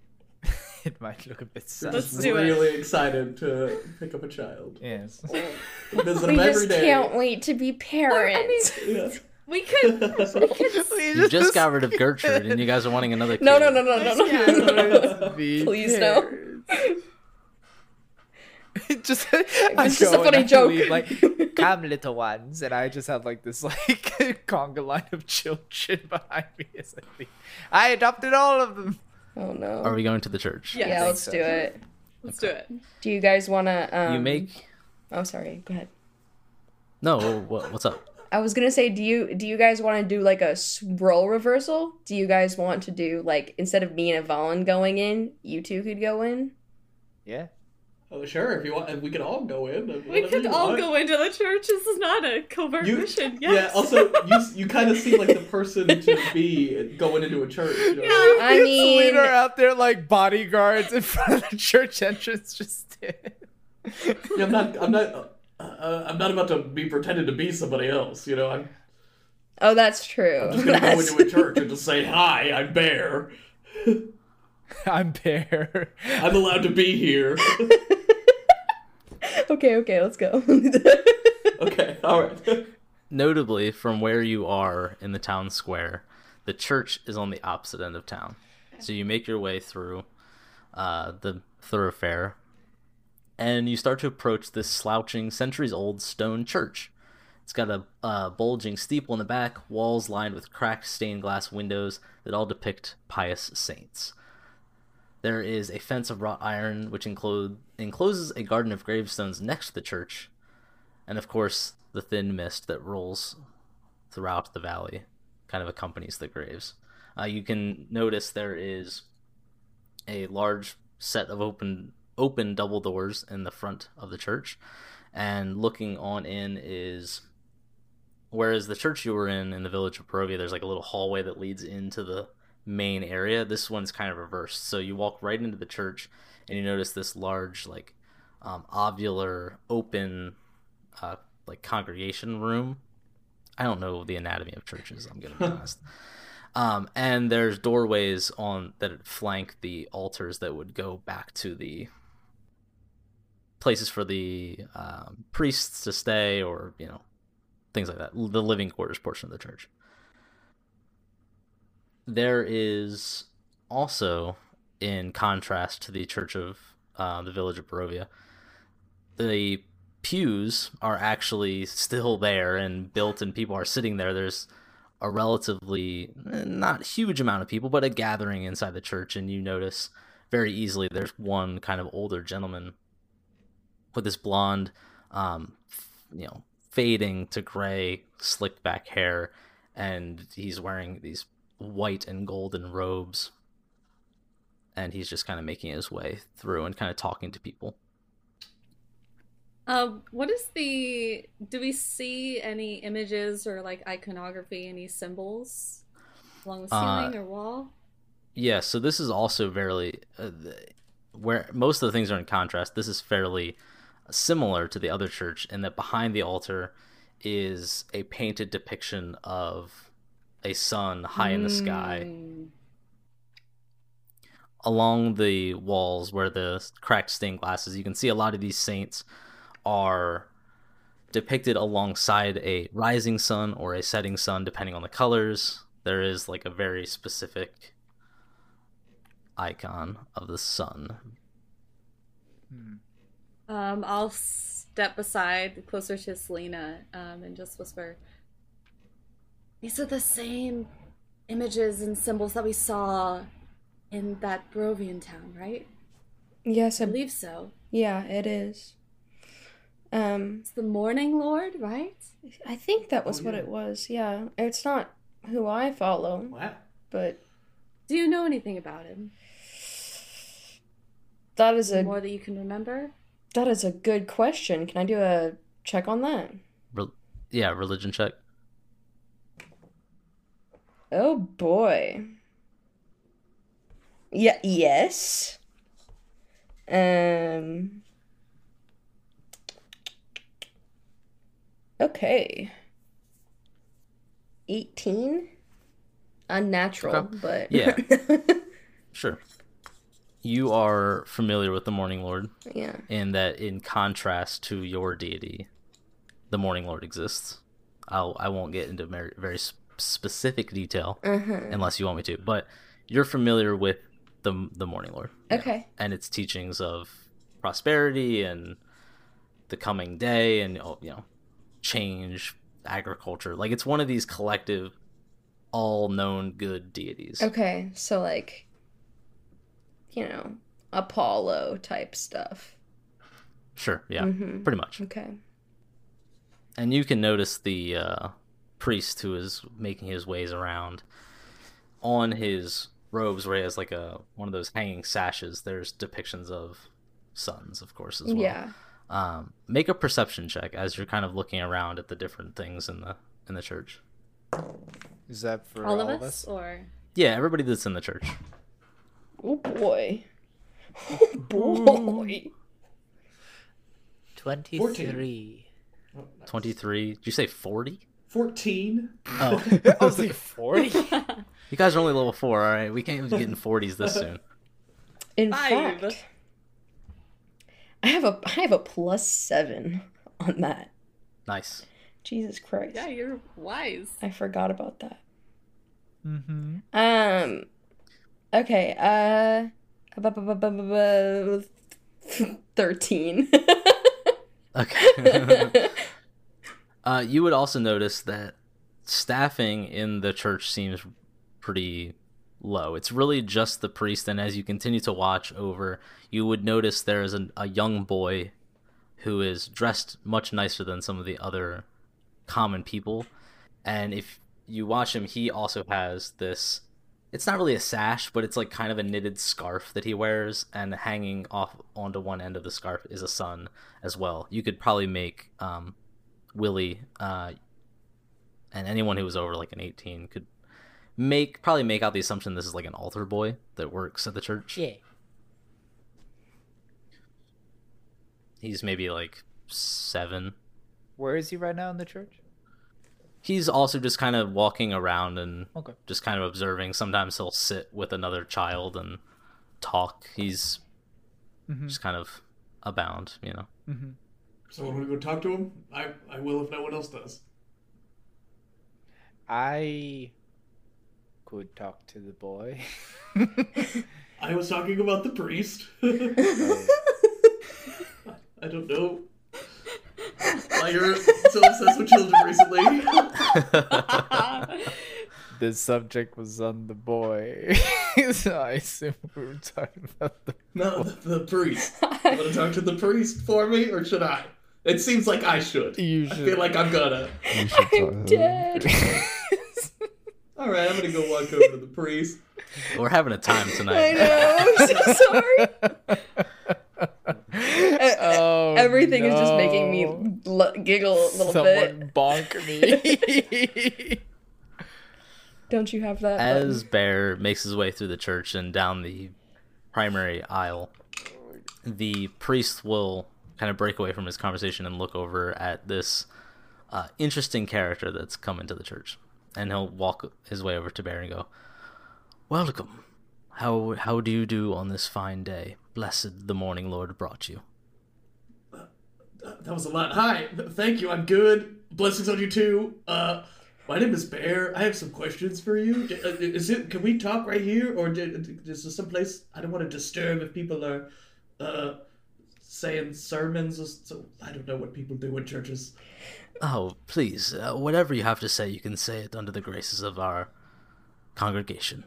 it might look a bit sad. Let's Just do it. really excited to pick up a child. Yes. Visit We him every just day. can't wait to be parents. Yeah. We could. we could You just got rid of Gertrude, and you guys are wanting another kid. no, no, no, no, no, no, Yeah. no, no, no. Please, no. Parents. just, It's just a funny joke. leave, like, come little ones, and I just have like this like conga line of children behind me as I leave. I adopted all of them. Oh no. Are we going to the church? Yes. yeah, let's so. do it. Let's do it. Do you guys want to? Um, You make Oh, sorry. Go ahead. no. What, what's up? I was gonna say, do you do you guys want to do like a role reversal? Do you guys want to do like instead of me and Valen going in, you two could go in? Yeah. Oh, sure. If you want, we could all go in. We could all want. go into the church. This is not a covert You, mission. Yeah. Also, you you kind of seem like the person to be going into a church. You know? I mean, Selena are out there like bodyguards in front of the church entrance, just. Yeah, I'm not. I'm not. Uh, I'm not about to be pretending to be somebody else. You know, I'm oh, that's true. I'm just gonna go into a church and just say hi. I'm Bear. I'm Bear. I'm allowed to be here. okay, okay, let's go. okay. All right. Notably, from where you are in the town square, the church is on the opposite end of town. So you make your way through uh, the thoroughfare, and you start to approach this slouching, centuries-old stone church. It's got a uh, bulging steeple in the back, walls lined with cracked stained glass windows that all depict pious saints. There is a fence of wrought iron which enclose, encloses a garden of gravestones next to the church, and of course, the thin mist that rolls throughout the valley kind of accompanies the graves. Uh, you can notice there is a large set of open open double doors in the front of the church, and looking on in is whereas the church you were in in the village of Barovia, there's like a little hallway that leads into the main area. This one's kind of reversed, so you walk right into the church, and you notice this large like um, ovular open uh, like congregation room. I don't know the anatomy of churches. I'm gonna be honest. Um, and there's doorways on that flank the altars that would go back to the places for the um, priests to stay, or you know, things like that. The living quarters portion of the church. There is also, in contrast to the church of uh, the village of Barovia, the pews are actually still there and built and people are sitting there. There's a relatively not huge amount of people but a gathering inside the church. And you notice very easily there's one kind of older gentleman with this blonde um you know fading to gray slicked back hair. And he's wearing these white and golden robes and he's just kind of making his way through and kind of talking to people Uh, what is the? Do we see any images or like iconography, any symbols along the Uh, ceiling or wall? Yeah, so this is also fairly uh, th- where most of the things are in contrast. This is fairly similar to the other church in that behind the altar is a painted depiction of a sun high in the sky. Mm. Along the walls where the cracked stained glasses, you can see a lot of these saints are depicted alongside a rising sun or a setting sun, depending on the colors. There is like a very specific icon of the sun. Um, I'll step aside closer to Selena um, and just whisper, These are the same images and symbols that we saw in that Barovian town, right? Yes, I I believe so. yeah, it is. Um, It's the Morning Lord, right? I think that was Oh, what yeah. it was. Yeah, it's not who I follow, Wow. but Do you know anything about him? that is a More that you can remember? that is a good question. Can I do a check on that? Re- yeah, religion check. Oh boy. Yeah, yes. Um Okay. 18 unnatural, Okay. but Yeah. Sure. You are familiar with the Morning Lord yeah. in that, in contrast to your deity, the Morning Lord exists. I'll I won't get into very, very specific detail Uh-huh. unless you want me to, but you're familiar with the the Morning Lord. Okay. and its teachings of prosperity and the coming day and oh, you know change agriculture like it's one of these collective all known good deities Okay, so like you know, Apollo type stuff. sure yeah Mhm. pretty much Okay. and you can notice the uh, priest who is making his ways around on his robes where he has like a one of those hanging sashes there's depictions of suns of course as well Yeah. um, make a perception check as you're kind of looking around at the different things in the in the church Is that for all, of us? Or yeah everybody that's in the church Oh boy. Oh boy. 23. 23 did you say 40 14? oh I was like 40? you guys are only level 4 all right we can't even get in 40s this soon In Five. fact, I have a I have a plus seven on that. nice Jesus Christ. yeah, you're wise. I forgot about that. mm-hmm. Um okay, uh bu- bu- bu- bu- bu- bu- 13. okay uh, you would also notice that staffing in the church seems pretty low. It's really just the priest and as you continue to watch over you would notice there is a, a young boy who is dressed much nicer than some of the other common people. And if you watch him he also has this it's not really a sash but it's like kind of a knitted scarf that he wears and hanging off onto one end of the scarf is a sun as well. You could probably make um, willie uh, and anyone who was over like an 18 could make probably make out the assumption this is like an altar boy that works at the church Yeah. he's maybe like seven Where is he right now in the church? he's also just kind of walking around and Okay. just kind of observing. Sometimes he'll sit with another child and talk. He's Mhm. just kind of abound, you know. Mm-hmm. Someone want to go talk to him? I, I will if no one else does. I could talk to the boy. I was talking about the priest. I don't know why you're so obsessed with children recently. the subject was on the boy, so I assume we were talking about the. No, the, the priest. You want to talk to the priest for me, or should I? It seems like I should. You I feel like I'm gonna. I'm dead. All right, I'm gonna go walk over to the priest. We're having a time tonight. I know. I'm so sorry. oh, Everything is just making me l- giggle a little bit. Someone bonk me. Don't you have that? As button? Bear makes his way through the church and down the primary aisle, the priest will kind of break away from his conversation and look over at this uh, interesting character that's come into the church, and he'll walk his way over to Bear and go, "Welcome. How how do you do on this fine day? Blessed the morning Lord brought you." That was a lot. Hi, thank you. I'm good. Blessings on you too. Uh, my name is Bear. I have some questions for you. Uh, Is it? Can we talk right here, or is there some place I don't want to disturb if people are uh, saying sermons. Or so I don't know what people do in churches. Oh, please, uh, whatever you have to say, you can say it under the graces of our congregation.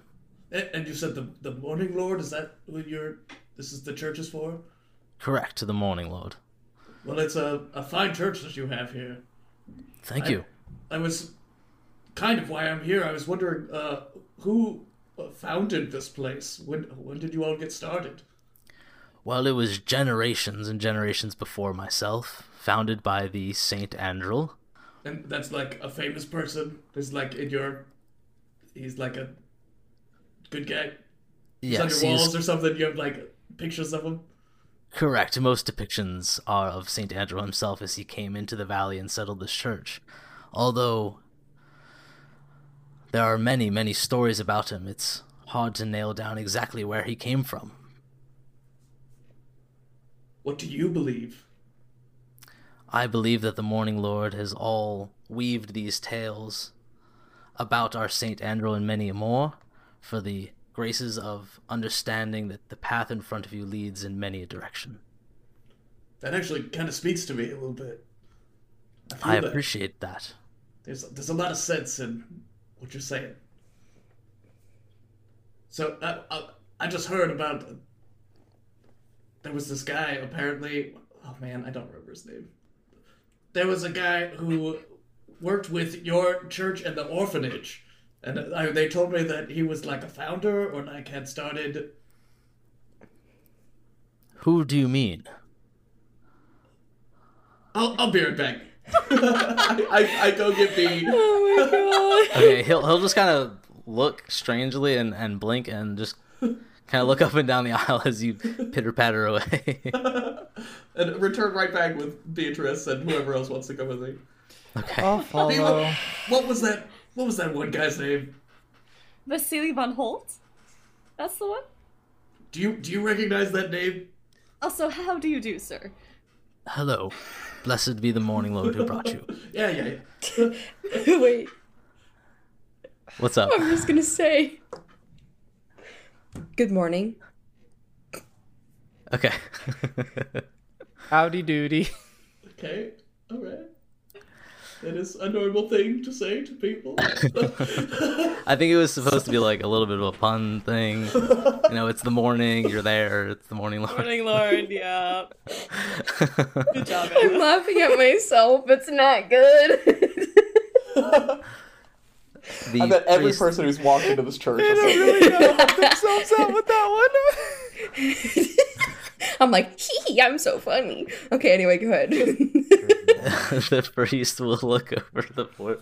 And, you said the the morning lord. Is that what your this is the church is for? Correct to the morning, Lord. Well, it's a, a fine church that you have here. Thank I- you. I was kind of why I'm here. I was wondering uh, who founded this place. When when did you all get started? Well, it was generations and generations before myself, founded by the Saint Andrew. And that's like a famous person. There's like in your, he's like a good guy. He's Yes, on your he's walls or something. You have like pictures of him. correct. Most depictions are of Saint Andrew himself as he came into the valley and settled this church. Although there are many, many stories about him, it's hard to nail down exactly where he came from. What do you believe? I believe that the Morning Lord has all weaved these tales about our Saint Andrew and many more for the graces of understanding that the path in front of you leads in many a direction. That actually kind of speaks to me a little bit. I that. appreciate that. There's there's a lot of sense in what you're saying. So I I, I just heard about there was this guy apparently. Oh man, I don't remember his name. There was a guy who worked with your church and the orphanage, and I, they told me that he was like a founder or like had started. Who do you mean? I'll I'll be right back. I, I, I go get B. Oh okay, he'll he'll just kind of look strangely and, and blink and just kind of look up and down the aisle as you pitter patter away. and return right back with Beatrice and whoever else wants to come with me. okay. I'll Hey, look, follow. what was that? What was that one guy's name? Vasili von Holt? That's the one? Do you do you recognize that name? Also, how do you do, sir? Hello. Blessed be the morning lord who brought you. Yeah, yeah, yeah. Wait, What's up? I'm just gonna say. Good morning. Okay. Howdy doody. Okay, all right. That is a normal thing to say to people. I think it was supposed to be like a little bit of a pun thing. You know, it's the morning, you're there, it's the morning lord. Morning Lord, yeah. Good job, I'm laughing at myself. It's not good. The I bet every priest- person who's walked into this church is like, really gotta themselves out with that one. I'm like, hee, hee, I'm so funny. Okay, anyway, go ahead. the priest will look over the four.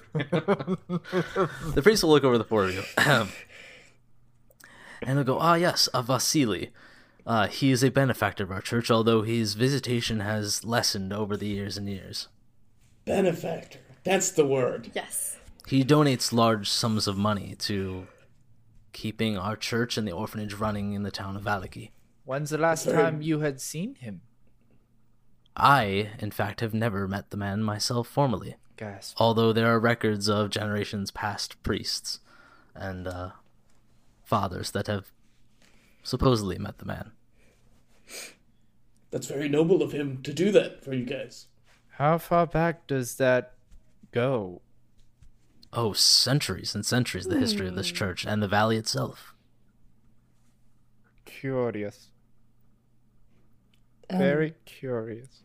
the priest will look over the four of you, and he'll go, "Ah, yes, a Vasili. Uh, he is a benefactor of our church, although his visitation has lessened over the years and years. benefactor. That's the word. Yes. He donates large sums of money to keeping our church and the orphanage running in the town of Vallaki. When's the last time you had seen him? I, in fact, have never met the man myself formally." Gasp. although there are records of generations past priests and uh, fathers that have supposedly met the man. That's very noble of him to do that for you guys. How far back does that go? Oh, centuries and centuries the history of this church and the valley itself. Curious. Um, Very curious.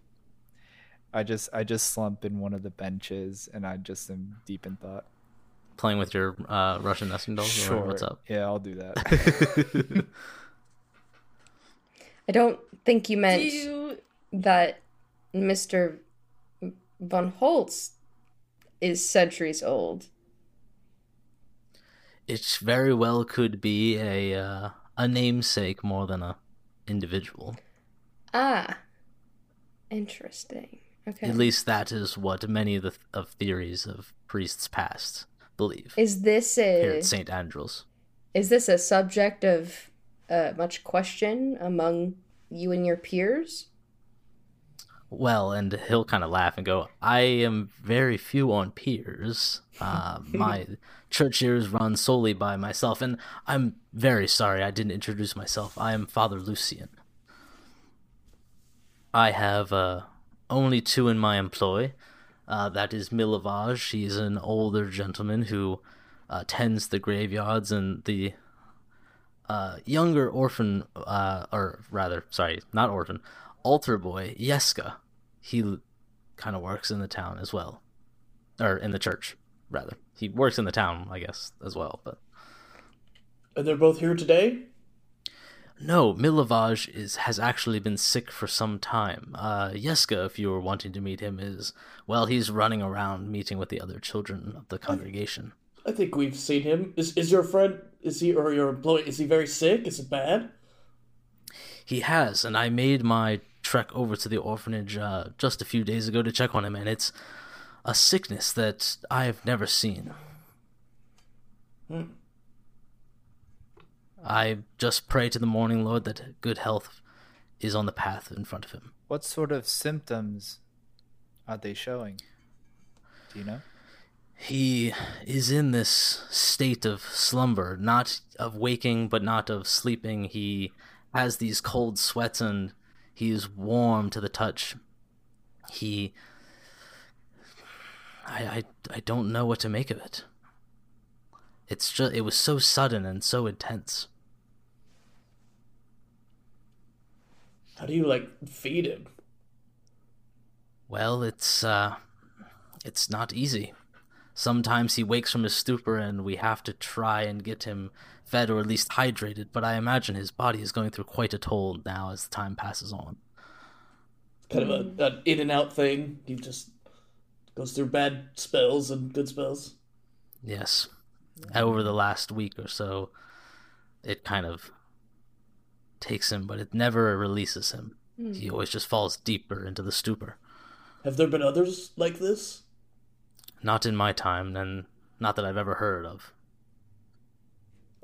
I just I just slump in one of the benches and I just am deep in thought. Playing with your uh, Russian nesting dolls, or what's up? Yeah, I'll do that. I don't think you Do meant you that Mr. Von Holtz is centuries old. It very well could be a uh, a namesake more than a individual. Ah, interesting. Okay. At least that is what many of the of theories of priests past believe. Is this here at St. Andrew's. is this a subject of uh, much question among you and your peers? Well, and he'll kind of laugh and go, I am very few on peers. Uh, my church here is run solely by myself, and I'm very sorry I didn't introduce myself. I am Father Lucian. I have uh, only two in my employ. Uh, that is Milavage. He's an older gentleman who uh, tends the graveyards, and the uh, younger orphan, uh, or rather, sorry, not orphan, altar boy, Yeska. He kind of works in the town as well, or in the church, rather. He works in the town, I guess, as well. But And they're both here today? no, Milovaj is has actually been sick for some time. Uh, Yeska, if you were wanting to meet him, is well, he's running around meeting with the other children of the congregation. I think we've seen him. Is is your friend is he or your employee is he very sick? Is it bad? He has, and I made my trek over to the orphanage uh, just a few days ago to check on him, and it's a sickness that I have never seen. Hmm. I just pray to the Morninglord that good health is on the path in front of him. What sort of symptoms are they showing? Do you know? He is in this state of slumber, not of waking, but not of sleeping. He has these cold sweats and he is warm to the touch. He. I, I, I don't know what to make of it. It's just it was so sudden and so intense. How do you like feed him? Well, it's uh it's not easy. Sometimes he wakes from his stupor and we have to try and get him fed or at least hydrated, but I imagine his body is going through quite a toll now as the time passes on. Kind of a, an in and out thing. He just goes through bad spells and good spells. Yes. Over the last week or so, it kind of takes him, but it never releases him. Hmm. He always just falls deeper into the stupor. Have there been others like this? Not in my time, and not that I've ever heard of.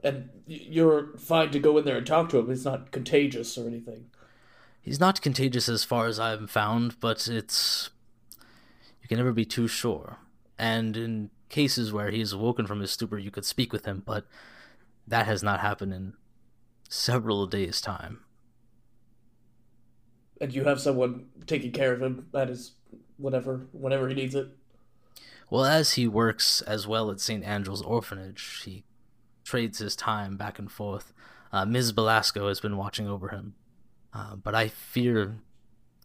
And you're fine to go in there and talk to him. It's not contagious or anything. He's not contagious as far as I've found, but it's. You can never be too sure. And in cases where he is awoken from his stupor, you could speak with him, but that has not happened in several days' time. And you have someone taking care of him. That is whatever, whenever he needs it. Well, as he works as well at St. Andrew's Orphanage, he trades his time back and forth. Uh, Ms. Belasco has been watching over him, uh, but I fear,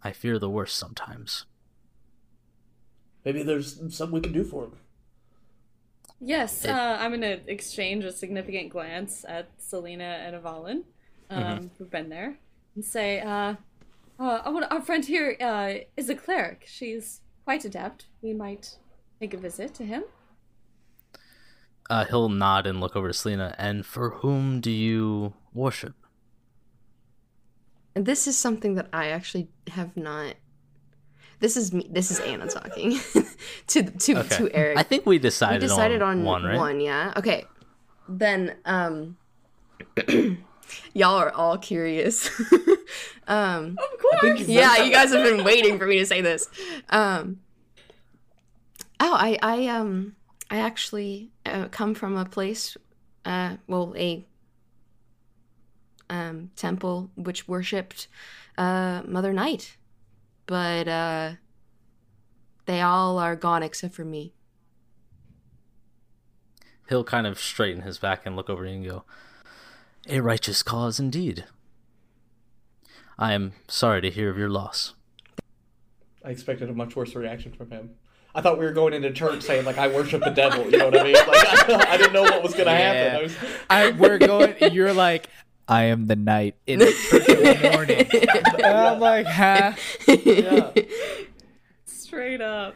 I fear the worst sometimes. Maybe there's something we can do for him. Yes, uh, I'm gonna exchange a significant glance at Selena and Avalon, um, who've been there, and say, uh, uh, our friend here uh, is a cleric. She's quite adept. We might make a visit to him. Uh, he'll nod and look over to Selena. And for whom do you worship? And this is something that I actually have not. This is me. This is Anna talking to to Okay. to Eric. I think we decided. we decided, decided on, one, right? yeah. Okay. Then um y'all are all curious. um Of course. yeah, you guys have been waiting for me to say this. Um Oh, I I um I actually uh, come from a place uh well, a um temple which worshipped uh Mother Night. But uh they all are gone except for me. He'll kind of straighten his back and look over you and go, A righteous cause indeed. I am sorry to hear of your loss. I expected a much worse reaction from him. I thought we were going into church saying like I worship the devil. You know what I mean? Like I, I didn't know what was gonna happen. I was, I we're going. You're like, I am the knight in the church in the morning. And I'm like, huh? yeah. Straight up.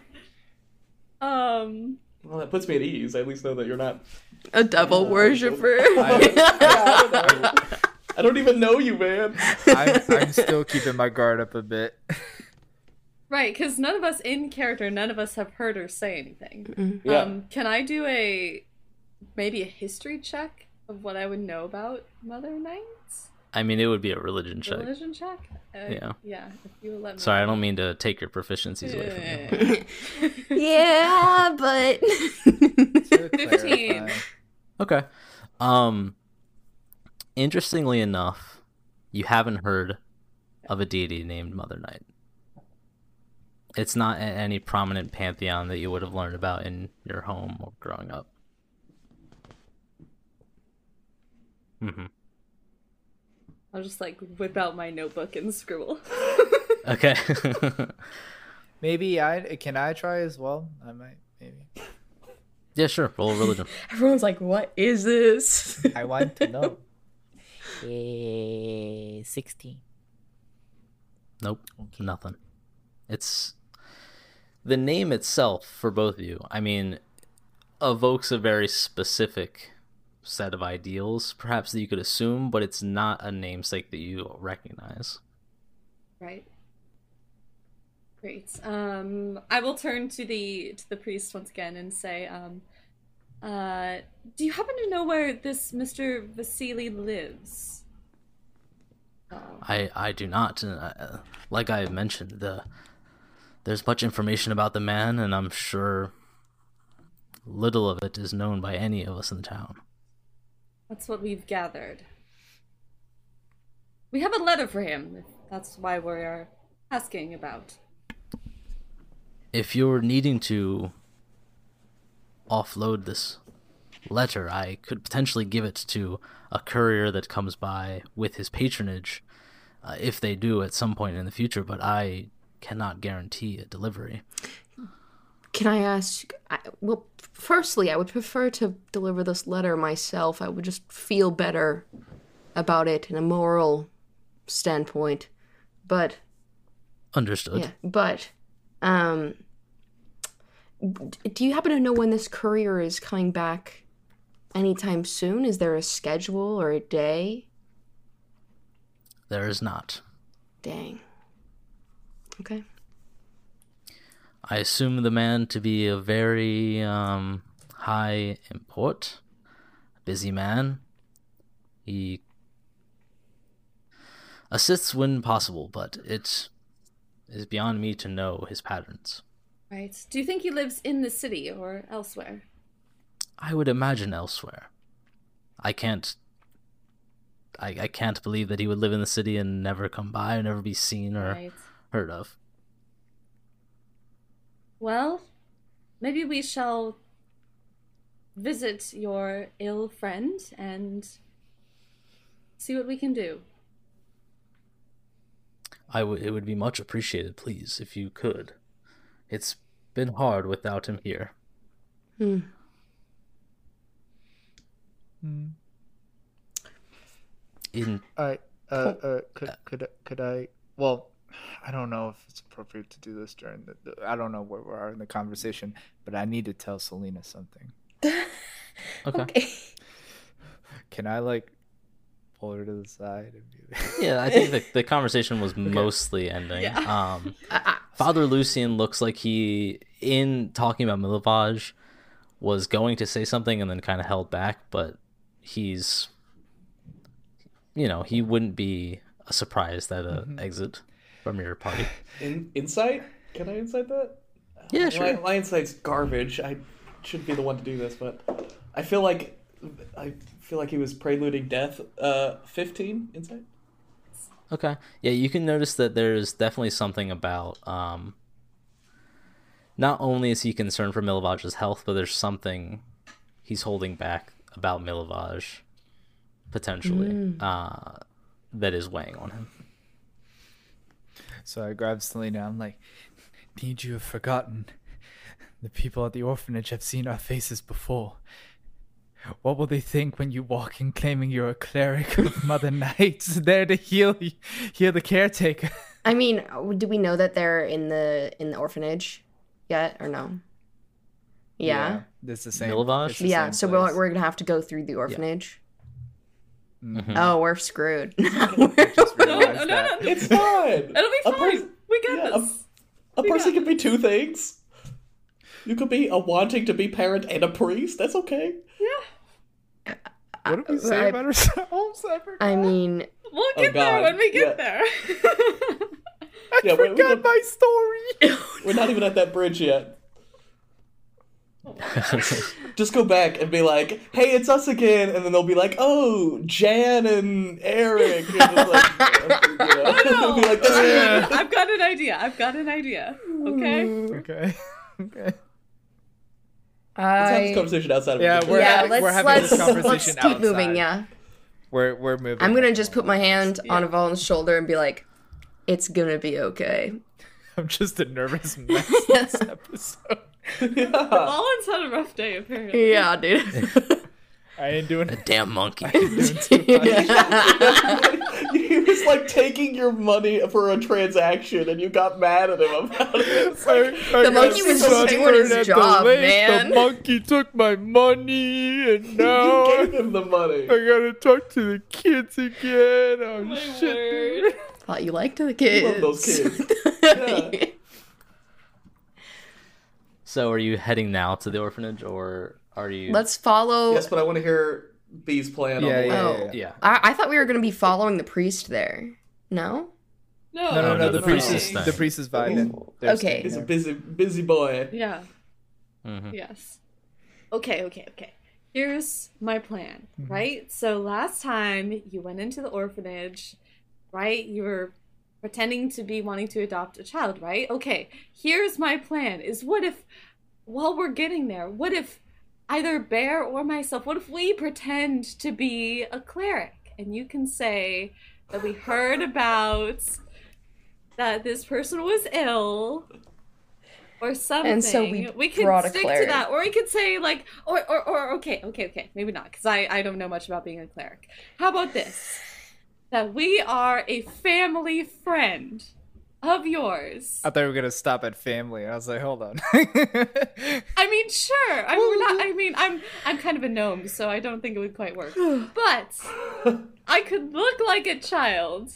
Um. Well, that puts me at ease. I at least know that you're not. A devil worshiper. I don't. I don't even know you, man. I'm, I'm still keeping my guard up a bit. Right, because none of us in character, none of us have heard her say anything. Yeah. Um, can I do a maybe a history check of what I would know about Mother Nights? I mean, it would be a religion check. Religion check? Uh, Yeah. Yeah. If you let me. Sorry, I don't mean to take your proficiencies away from you. yeah, but Fifteen. Okay. Um interestingly enough, you haven't heard of a deity named Mother Night. It's not a- any prominent pantheon that you would have learned about in your home or growing up. Hmm I'll just like whip out my notebook and scribble. Okay. Maybe I can I try as well. I might maybe. yeah, sure. Roll a religion. Everyone's like, what is this? I want to know. Eh, 16. Nope. Nothing. It's the name itself for both of you. I mean, evokes a very specific set of ideals, perhaps that you could assume, but it's not a namesake that you recognize. Right. Great. Um, I will turn to the to the priest once again and say, um, uh, do you happen to know where this Mister Vasili lives? I I do not. Uh, like I mentioned, the there's much information about the man, and I'm sure little of it is known by any of us in the town. That's what we've gathered. We have a letter for him. That's why we're asking about. if you're needing to offload this letter, I could potentially give it to a courier that comes by with his patronage, uh, if they do at some point in the future, but I cannot guarantee a delivery. Can I ask? I, well, firstly, I would prefer to deliver this letter myself. I would just feel better about it in a moral standpoint. But Understood. yeah, but um, do you happen to know when this courier is coming back? Anytime soon? Is there a schedule or a day? There is not. Dang. Okay. I assume the man to be a very um, high import, busy man. He assists when possible, but it is beyond me to know his patterns. Right. Do you think he lives in the city or elsewhere? I would imagine elsewhere. I can't. I, I can't believe that he would live in the city and never come by, or never be seen or Right. heard of. Well, maybe we shall visit your ill friend and see what we can do. I. It would be much appreciated, please, if you could. It's been hard without him here. Hmm. In I uh, uh could could could I well I don't know if it's appropriate to do this during the, the I don't know where we are in the conversation, but I need to tell Selena something. okay. Can I like pull her to the side and be like, Yeah, I think the, the conversation was mostly ending. Um, Father Lucian looks like he, in talking about Milovaj, was going to say something and then kind of held back, but he's, you know, he wouldn't be surprised at a exit from your party. In insight? Can I insight that? Yeah, sure. my insight's garbage. I should be the one to do this, but I feel like I feel like he was preluding death. Uh, fifteen insight. Okay. Yeah, you can notice that there's definitely something about um not only is he concerned for Milovaj's health, but there's something he's holding back about Milovaj potentially uh that is weighing on him. So I grab Selena. I'm like, need you have forgotten. The people at the orphanage have seen our faces before. What will they think when you walk in claiming you're a cleric of Mother Night, there to heal heal the caretaker? I mean, do we know that they're in the in the orphanage yet or no? Yeah. this is the same. Milovaj? it's the Yeah, same so place. we're, we're gonna have to go through the orphanage. Mhm. Oh, we're screwed. Just No, realized no, no, that. no. It's fine. It'll be A fine. pers- we got yeah, a- this. A We person got can be two things. You could be a wanting to be parent and a priest. That's okay. Yeah. What did we say I- about ourselves? I. I mean, We'll Oh, get there when we get Yeah. there. I Yeah, we- we forgot my story. We're not even at that bridge yet. Just go back and be like, "Hey, it's us again," and then they'll be like, "Oh, Jan and Eric." And like, you know, No, be like, "This is- I've got an idea. I've got an idea. Okay. Okay. okay. Let's have this I conversation outside of Yeah, the we're yeah, having- let's we're having let's this conversation let's keep outside. moving. Yeah, We're we're moving. I'm gonna just put my hand on Yeah. Avalon's shoulder and be like, "It's gonna be okay." I'm just a nervous mess this episode. Rollins had a rough day, apparently. Yeah, dude. I ain't doing it. A damn monkey. He was like taking your money for a transaction, and you got mad at him about it. The monkey was just doing his job, man. The monkey took my money, and now You gave him the money. I gotta talk to the kids again. Oh My shit! word. Thought you liked the kids. love those kids. Yeah. so, are you heading now to the orphanage, or are you? Let's follow. Yes, but I want to hear B's plan. Yeah, on the yeah, way. Oh. yeah, yeah. Yeah. I, I thought we were gonna be following the priest there. No. No, No, no, no. no, The the priest priest is is the priest is vibing. Okay. He's a busy, busy boy. Yeah. Mhm. Yes. Okay, okay, okay. Here's my plan, Mm-hmm. right? So last time you went into the orphanage, right? You were pretending to be wanting to adopt a child, right? Okay. Here's my plan. Is what if while we're getting there, what if either Bear or myself, what if we pretend to be a cleric and you can say that we heard about that this person was ill or something. And so we we a stick to that, or we could say like, or or, or okay, okay, okay, maybe not, because I I don't know much about being a cleric. How about this? That we are a family friend of yours. I thought we were gonna stop at family. I was like, hold on. I mean, sure. I mean, we're not. I mean, I'm I'm kind of a gnome, so I don't think it would quite work. But I could look like a child,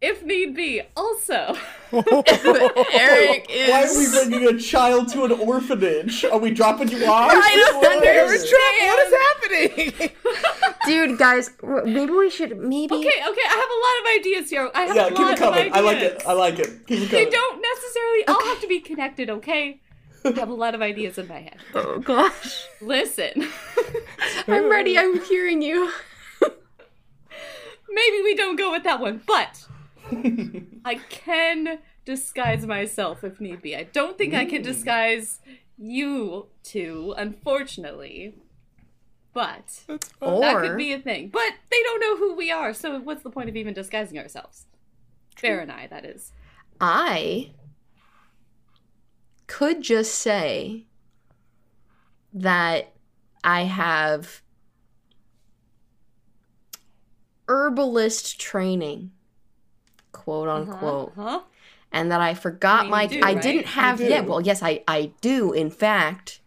if need be. Also, Eric is. Why are we bringing a child to an orphanage? Are we dropping you off? I don't What? understand. what is happening? Dude, guys, maybe we should maybe. okay, okay. I have a lot of ideas here. I have Yeah, a keep lot it coming. of I like it. I like it. Keep it They don't necessarily all have to be connected. Okay. I have a lot of ideas in my head. Oh gosh, Listen, I'm ready. I'm hearing you. maybe we don't go with that one, but I can disguise myself if need be. I don't think I can disguise you two, unfortunately. But that could be a thing. But they don't know who we are, so what's the point of even disguising ourselves? Bear and I, that is. I could just say that I have herbalist training, quote unquote, Huh? and that I forgot mean, my. do, I right? didn't have yeah. Well, yes, I I do in fact,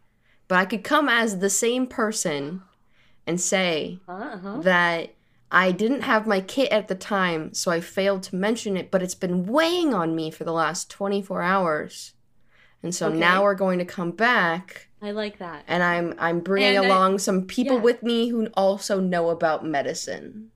but I could come as the same person and say Uh huh. that I didn't have my kit at the time, so I failed to mention it, but it's been weighing on me for the last 24 hours. And so Okay. now we're going to come back I like that. and I'm I'm bringing And I- along some people yeah. with me who also know about medicine.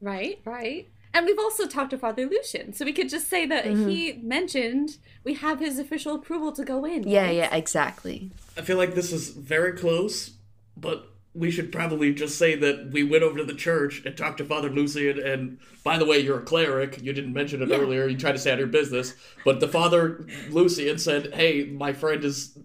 Right, right. And we've also talked to Father Lucian, so we could just say that Mm-hmm. he mentioned we have his official approval to go in. Yeah, right? yeah, exactly. I feel like this is very close, but we should probably just say that we went over to the church and talked to Father Lucian. And by the way, you're a cleric. You didn't mention it earlier. You tried to stay out of your business. But the Father Lucian said, "Hey, my friend is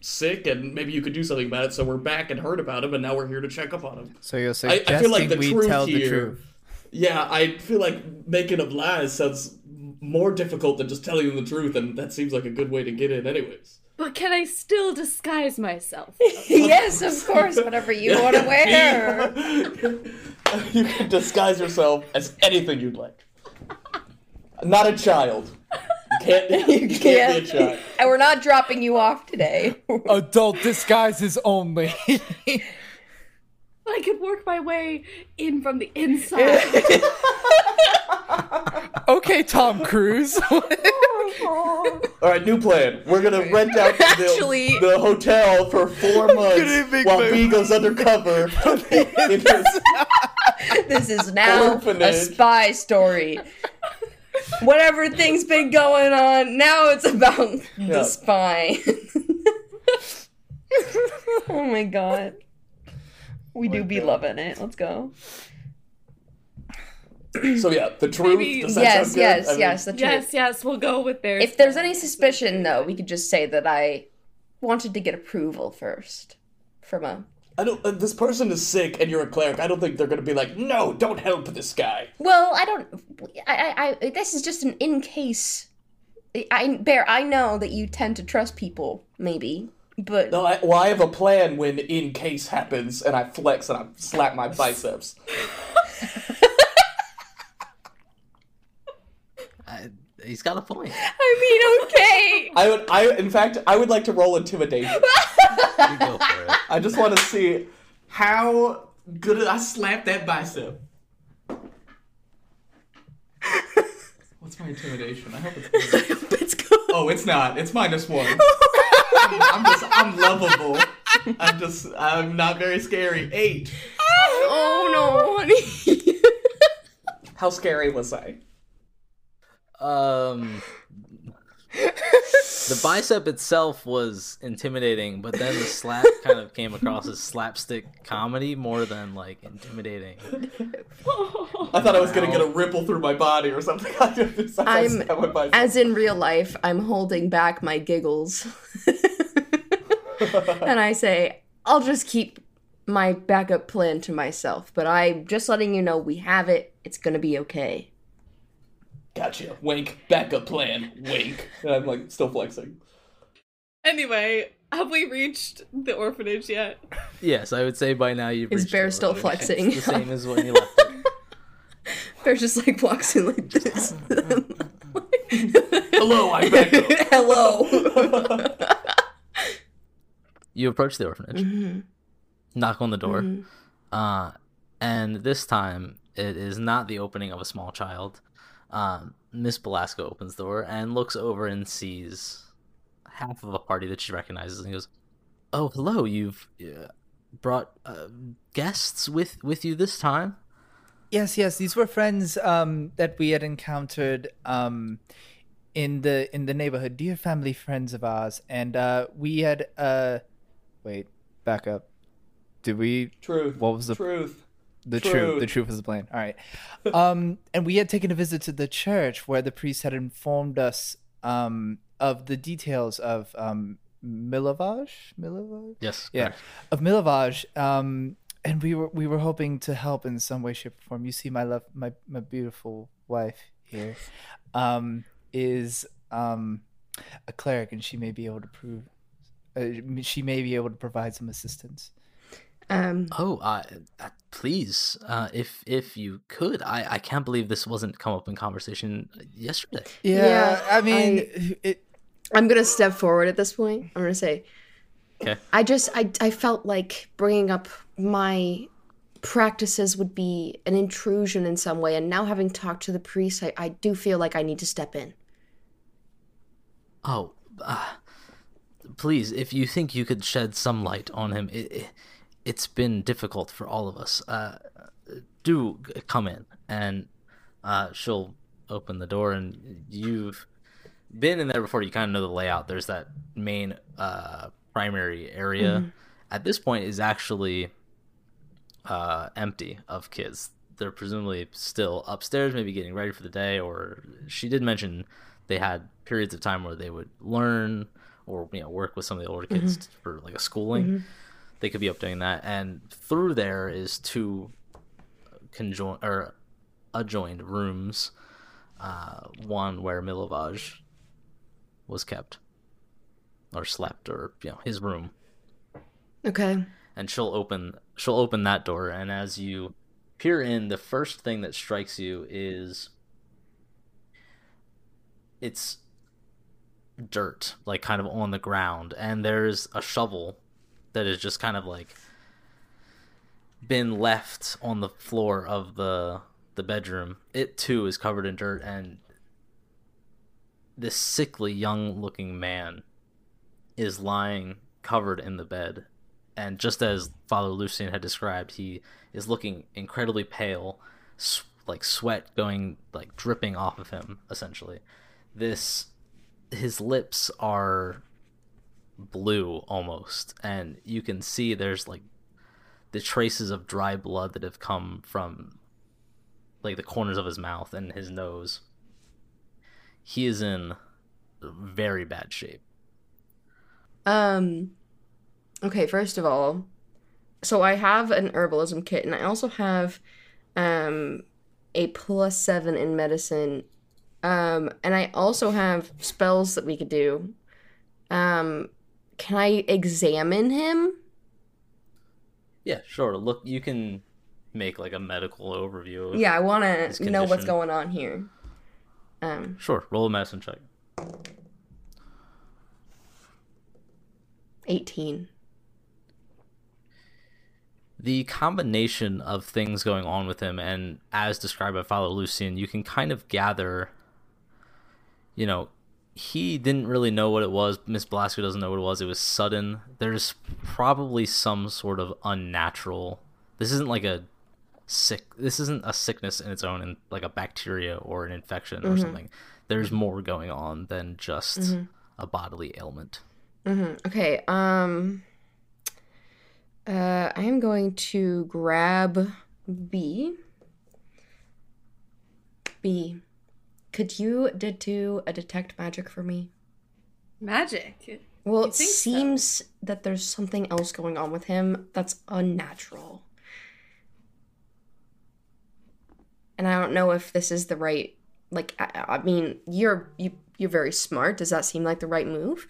sick, and maybe you could do something about it." So we're back and heard about him, and now we're here to check up on him. So you're I, suggesting I feel like the we truth tell the here. truth. Yeah, I feel like making up lies sounds more difficult than just telling them the truth, and that seems like a good way to get in, anyways. But can I still disguise myself? yes, of course, whatever you want to wear. you can disguise yourself as anything you'd like. Not a child. You can't. You can't be a child. And we're not dropping you off today. Adult disguises only. I could work my way in from the inside. okay, Tom Cruise. All right, new plan. We're gonna rent out the, Actually- the hotel for four months make while my- B goes undercover. in his- this is now a spy story. Whatever thing's been going on, now it's about Yeah. the spy. oh my god. We do be loving it. Let's go. So yeah, the truth. Maybe- does that Yes, sound good? yes, I mean, yes. The truth. yes, yes, we'll go with theirs. If there's any suspicion, though, we could just say that I wanted to get approval first from a. I don't. Uh, this person is sick, and you're a cleric. I don't think they're gonna be like, no, don't help this guy. Well, I don't. I. I. I this is just an in case. I bear. I know that you tend to trust people, maybe, but No, I, well, I have a plan when in case happens, and I flex and I slap my biceps. I, he's got a point. I mean, okay. I would. I in fact, I would like to roll intimidation. You go for it. I just want to see how good I slap that bicep. What's my intimidation? I hope it's good. Let's go. Oh, it's not. It's minus one. I'm just. I'm lovable. I'm just. I'm not very scary. Eight. Oh no, honey. How scary was I? Um, the bicep itself was intimidating, but then the slap kind of came across as slapstick comedy more than like intimidating. I thought I was gonna get a ripple through my body or something. I just, I I'm- stabbed my bicep. As in real life, I'm holding back my giggles. and I say, I'll just keep my backup plan to myself, but I'm just letting you know we have it. It's gonna be okay. Gotcha. Wink. Backup plan. Wink. And I'm like still flexing. Anyway, have we reached the orphanage yet? Yes, I would say by now you've Is reached Bear the still orphanage. flexing? It's the same as when you left. It. Bear just like walks in like this. Hello, I'm back. Hello. You approach the orphanage, Mm-hmm. knock on the door, uh, and this time it is not the opening of a small child. Um, Miss Belasco opens the door and looks over and sees half of a party that she recognizes and goes, "Oh, hello! You've uh, brought uh, guests with with you this time." Yes, yes, these were friends um, that we had encountered um, in the in the neighborhood, dear family friends of ours, and uh, we had uh, wait, back up. Did we? Truth. What was the truth? The truth? Truth. The truth was the plan. All right, um, and we had taken a visit to the church where the priest had informed us um, of the details of um, Milovaj. Milovaj. Yes. Yeah, correct. of Milovaj. Um, and we were we were hoping to help in some way, shape, or form. You see, my love, my my beautiful wife here, um, is um, a cleric, and she may be able to prove. Uh, she may be able to provide some assistance. Um, Oh, uh, uh, please, uh, if if you could, I I can't believe this wasn't come up in conversation yesterday. Yeah, Yeah, I mean, I- it. I'm gonna step forward at this point. I'm gonna say, Okay. I just I I felt like bringing up my practices would be an intrusion in some way, and now having talked to the priest, I, I do feel like I need to step in. Oh, uh, please, if you think you could shed some light on him, it, it it's been difficult for all of us. Uh, do come in, and uh, she'll open the door, and you've been in there before. You kind of know the layout. There's that main uh, primary area. At this point, is actually uh, empty of kids. They're presumably still upstairs, maybe getting ready for the day. Or she did mention they had periods of time where they would learn or you know work with some of the older kids for like a schooling. They could be up doing that, and through there is two conjoined or adjoined rooms. Uh, one where Milovaj was kept or slept, or you know his room Okay. and she'll open she'll open that door and as you peer in the first thing that strikes you is it's dirt like kind of on the ground and there's a shovel that is just kind of like been left on the floor of the the bedroom it too is covered in dirt and this sickly young looking man is lying covered in the bed and just as Father Lucian had described, he is looking incredibly pale, s- like sweat going like dripping off of him. Essentially, this his lips are blue almost, and you can see there's like the traces of dry blood that have come from like the corners of his mouth and his nose. He is in very bad shape. Um okay, first of all, so I have an herbalism kit and I also have um a plus 7 in medicine. Um and I also have spells that we could do. Um can I examine him? Yeah, sure. Look, you can make like a medical overview. Of... Yeah, I want to know what's going on here. Um Sure. Roll a medicine check. 18. the combination of things going on with him and as described by Father Lucian, you can kind of gather you know, he didn't really know what it was. Miss Belasco doesn't know what it was. It was sudden. There's probably some sort of unnatural. This isn't like a sick. This isn't a sickness in its own, and like a bacteria or an infection or something. There's more going on than just a bodily ailment. hmm Okay. Um. Uh, I am going to grab B. B. Could you did do a detect magic for me? Magic. Well, You it think so? seems that there's something else going on with him that's unnatural. And I don't know if this is the right like I, I mean, you're you you're very smart. Does that seem like the right move?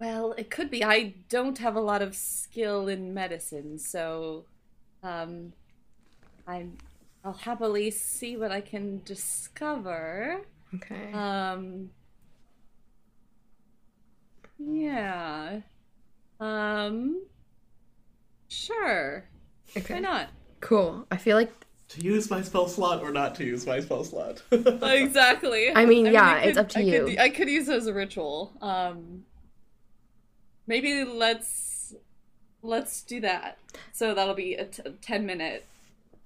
Well, it could be. I don't have a lot of skill in medicine, so um I'm I'll happily see what I can discover. Okay. Um Yeah. Um Sure. okay. Why not? Cool. I feel like To use my spell slot or not to use my spell slot? Exactly. I mean, yeah, I it's up to I you. Could, I could use it as a ritual. Um, maybe let's let's do that. So that'll be a t- ten minute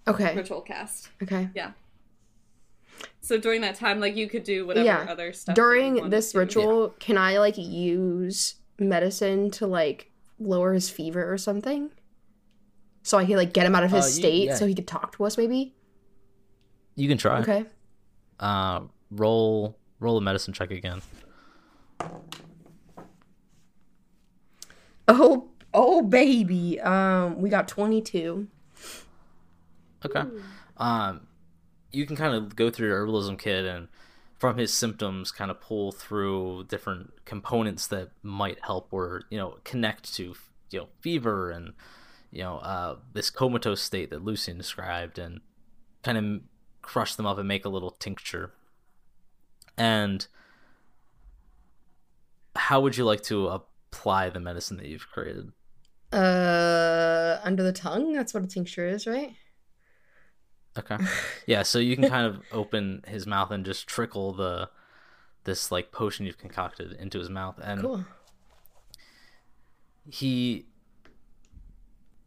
okay. ritual cast. Okay. Yeah. So during that time, like you could do whatever Yeah. other stuff. that you During this to. ritual, can I like use medicine to like lower his fever or something? So I could like get him out of his Uh, you- state yeah. so he could talk to us maybe? You can try. Okay. Uh, roll roll a medicine check again. Oh, oh baby. Um we got 22. Okay. Um, you can kind of go through your herbalism kit and from his symptoms kind of pull through different components that might help or you know connect to you know fever and you know uh, this comatose state that Lucian described and kind of crush them up and make a little tincture. And how would you like to apply the medicine that you've created? Uh under the tongue, that's what a tincture is, right? Okay. Yeah, so you can kind of open his mouth and just trickle the this like potion you've concocted into his mouth and Cool. he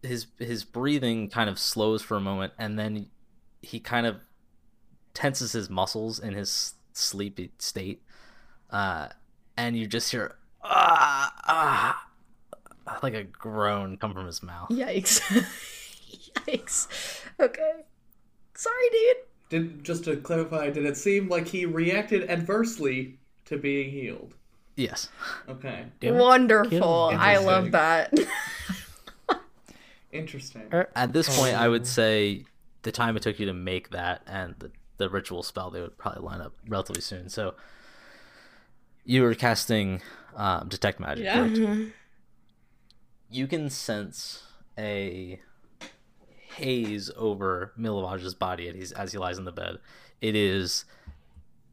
his his breathing kind of slows for a moment and then he kind of tenses his muscles in his sleepy state. Uh and you just hear ah ah like a groan come from his mouth. Yikes. Yikes. Okay. Sorry, dude. Did just to clarify, did it seem like he reacted adversely to being healed? Yes. Okay, Damn. Wonderful. I love that. interesting. At this point, I would say the time it took you to make that and the, the ritual spell, they would probably line up relatively soon. So you were casting um, detect magic. Yeah. correct? You can sense a haze over Milovaj's body as, he's, as he lies in the bed. It is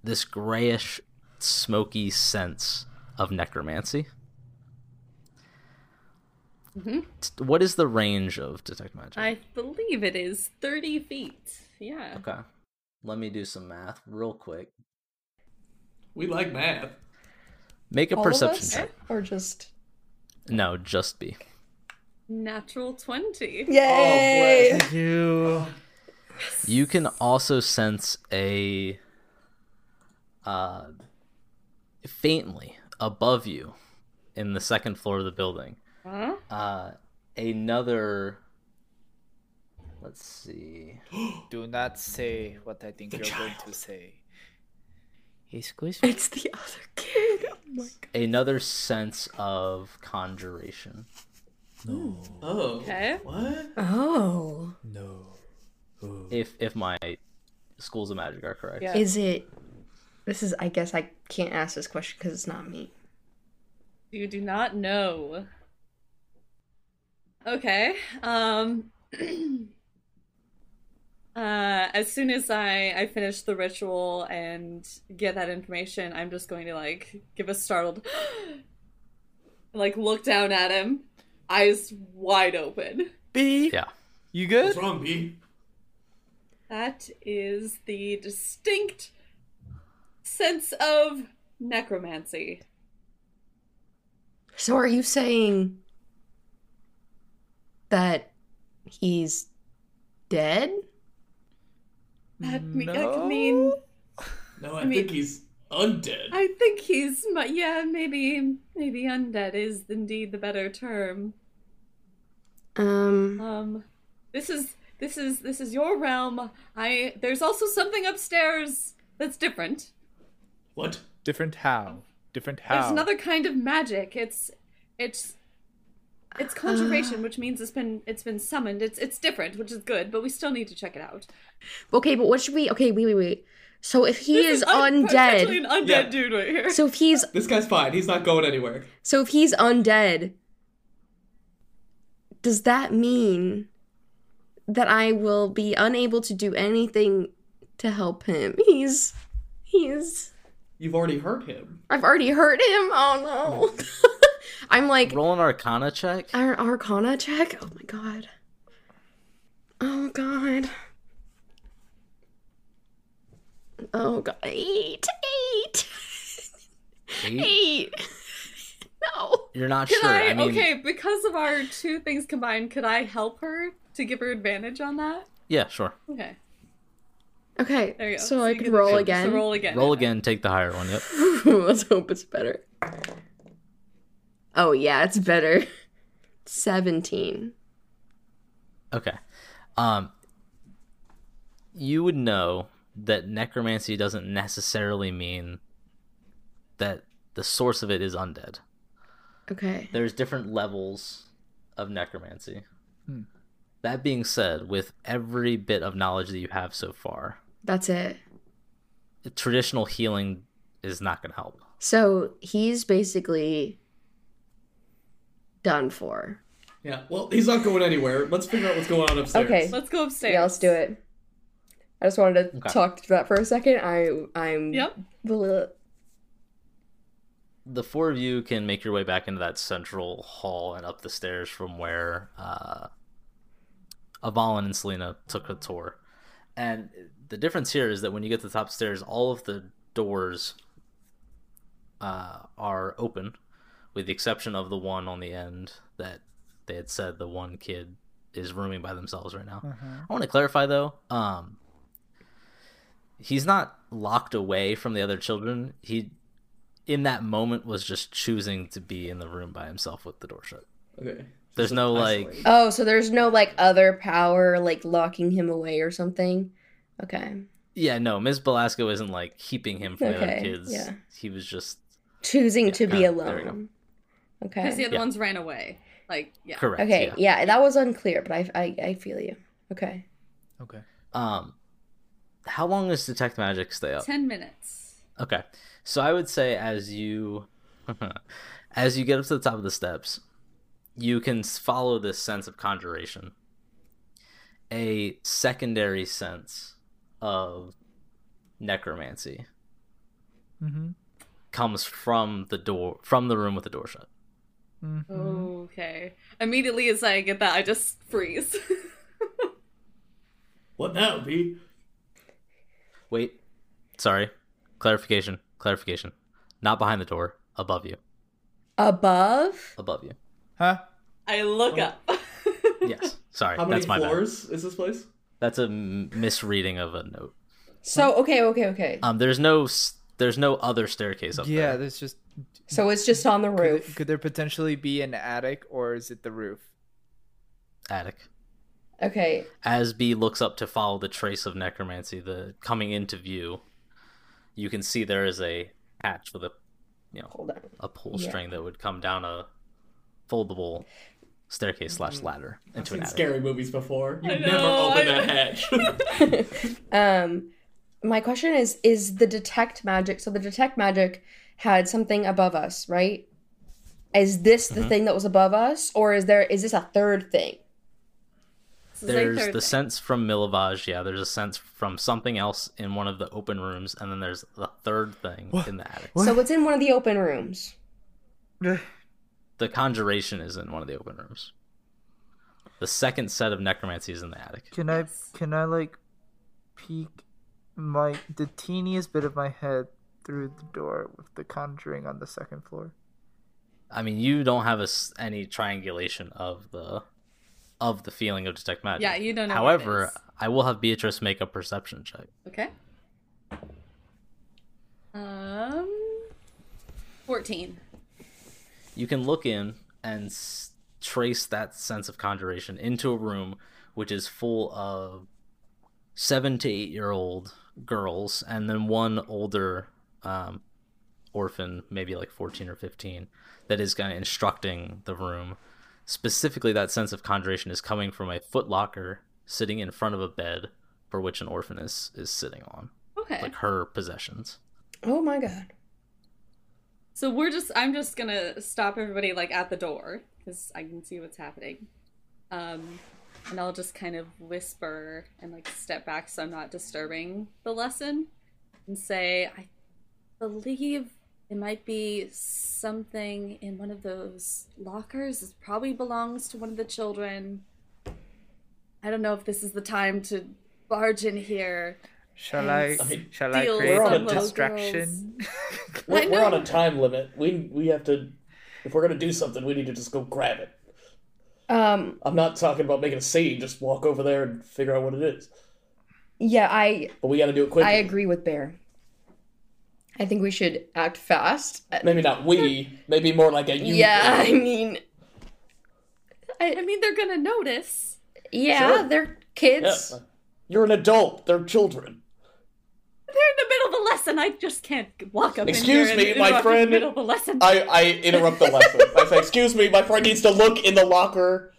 this grayish, smoky sense of necromancy. Mhm. What is the range of detect magic? I believe it is thirty feet. Yeah. Okay. Let me do some math real quick. We like math. Make a All perception check. Or just. No, just be. Natural twenty. Yay! Oh, bless. You. You can also sense a uh faintly above you, in the second floor of the building, Huh? uh, another. Let's see. Do not say what I think The you're going to say. Excuse me. It's the other kid. Oh my god. Another sense of conjuration. No. Oh. Okay. What? Oh. No. Oh. If if my schools of magic are correct. Yeah. Is it? This is. I guess I can't ask this question because it's not me. You do not know. Okay. Um uh as soon as I I finish the ritual and get that information, I'm just going to like give a startled like look down at him, eyes wide open. B, Yeah. you good? What's good? wrong, B? That is the distinct sense of necromancy. So are you saying that he's dead? That, me- that No. could mean No, I, I mean- think he's undead. I think he's, mu- yeah, maybe, maybe undead is indeed the better term. Um. Um, this is, this is, this is your realm. I, there's also something upstairs that's different. What? Different how? Different how? There's another kind of magic. It's, it's, it's conjuration, which means it's been, it's been summoned. It's, it's different, which is good, but we still need to check it out. Okay, but what should we? Okay, wait, wait, wait. So if he This is un- undead, an undead Yeah. dude right here. so if he's This guy's fine. He's not going anywhere. so if he's undead, does that mean that I will be unable to do anything to help him? He's he's You've already hurt him. I've already hurt him. Oh no. I'm like Roll an Arcana check. Ar- Arcana check. Oh my god. Oh god. Oh god. Eight. Eight. Eight. Eight. No. You're not Can sure. I, I mean, okay, because of our two things combined, could I help her to give her advantage on that? yeah, sure. Okay, Okay. there you go. So, I can roll advantage. again. So roll again. Roll again. Take the higher one. Yep. Let's hope it's better. Oh yeah, it's better. Seventeen. Okay. Um, you would know that necromancy doesn't necessarily mean that the source of it is undead. Okay. There's different levels of necromancy. Hmm. That being said, with every bit of knowledge that you have so far, That's it. traditional healing is not going to help. So he's basically done for. Yeah. Well, he's not going anywhere. Let's figure out what's going on upstairs. Okay. Let's go upstairs. Yeah, let's do it. I just wanted to Okay. talk through that for a second. I I'm Yep. Bleh. the four of you can make your way back into that central hall and up the stairs from where uh, Avalon and Selena took a tour. And the difference here is that when you get to the top stairs, all of the doors uh, are open, with the exception of the one on the end that they had said the one kid is rooming by themselves right now. I want to clarify though, um, he's not locked away from the other children. He in that moment was just choosing to be in the room by himself with the door shut. Okay. There's no like Isolated. Oh, so there's no like other power like locking him away or something. Okay. yeah, no, Ms. Belasco isn't like keeping him from the other kids. yeah. He was just Choosing to be yeah, there we go. alone. Because the other Yeah. ones ran away. Like, yeah. correct. Okay. Yeah. Yeah. that was unclear, but I I, I feel you. Okay. Okay. Um how long does detect magic stay up? Ten minutes. Okay. So I would say as you as you get up to the top of the steps, you can follow this sense of conjuration. A secondary sense of necromancy Mm-hmm. comes from the door from the room with the door shut. Mm-hmm. Okay. Immediately as I get that, I just freeze. What now, B? Wait. Sorry. Clarification. Clarification. Not behind the door, above you. Above? Above you. Huh? I look up. Yes. Sorry. How many That's my bad. floors is this place? That's a m- misreading of a note. So okay, okay, okay. Um there's no there's no other staircase up yeah, there. there's just So it's just on the Could, roof. could there potentially be an attic, or is it the roof? Attic. Okay. As B looks up to follow the trace of necromancy, the coming into view, you can see there is a hatch with a, you know, a pull Yeah. string that would come down a foldable staircase slash ladder I've into an attic. scary movies before. You I never know, open I- that hatch. Um, my question is: Is the detect magic? So the detect magic had something above us, right? Is this the Mhm. thing that was above us, or is there? Is this a third thing? This is a There's third the thing. sense from Milovaj, yeah. There's a sense from something else in one of the open rooms, and then there's the third thing What? in the attic. So what's in one of the open rooms. The conjuration is in one of the open rooms. The second set of necromancy is in the attic. Can Yes. I can I like peek my the teeniest bit of my head through the door with the conjuring on the second floor? I mean, you don't have a s any triangulation of the of the feeling of detect magic. Yeah, you don't know However. I will have Beatrice make a perception check. Okay. Um, fourteen. You can look in and s- trace that sense of conjuration into a room which is full of seven to eight year old girls, and then one older um, orphan, maybe like fourteen or fifteen, that is kind of instructing the room. Specifically, that sense of conjuration is coming from a footlocker sitting in front of a bed for which an orphan is is sitting on, Okay. like her possessions. Oh my god. So we're just I'm just gonna stop everybody like at the door because I can see what's happening. Um and I'll just kind of whisper and like step back so I'm not disturbing the lesson and say, I believe it might be something in one of those lockers. It probably belongs to one of the children. I don't know if this is the time to barge in here. Shall I, I mean, shall I create some a distraction? We're, we're on a time limit. We we have to. If we're gonna do something, we need to just go grab it. Um. I'm not talking about making a scene. Just walk over there and figure out what it is. Yeah, I But we got to do it quickly. I agree with Bear. I think we should act fast. Maybe not we. Maybe more like a you. yeah, I mean, I mean, they're gonna notice. yeah, Sure. they're Yeah. kids. You're an adult. They're children. They're in the middle of a lesson. I just can't walk up. Excuse in me, and my interrupt in friend. the middle of a lesson. I I interrupt the lesson. I say, "Excuse me, my friend needs to look in the locker."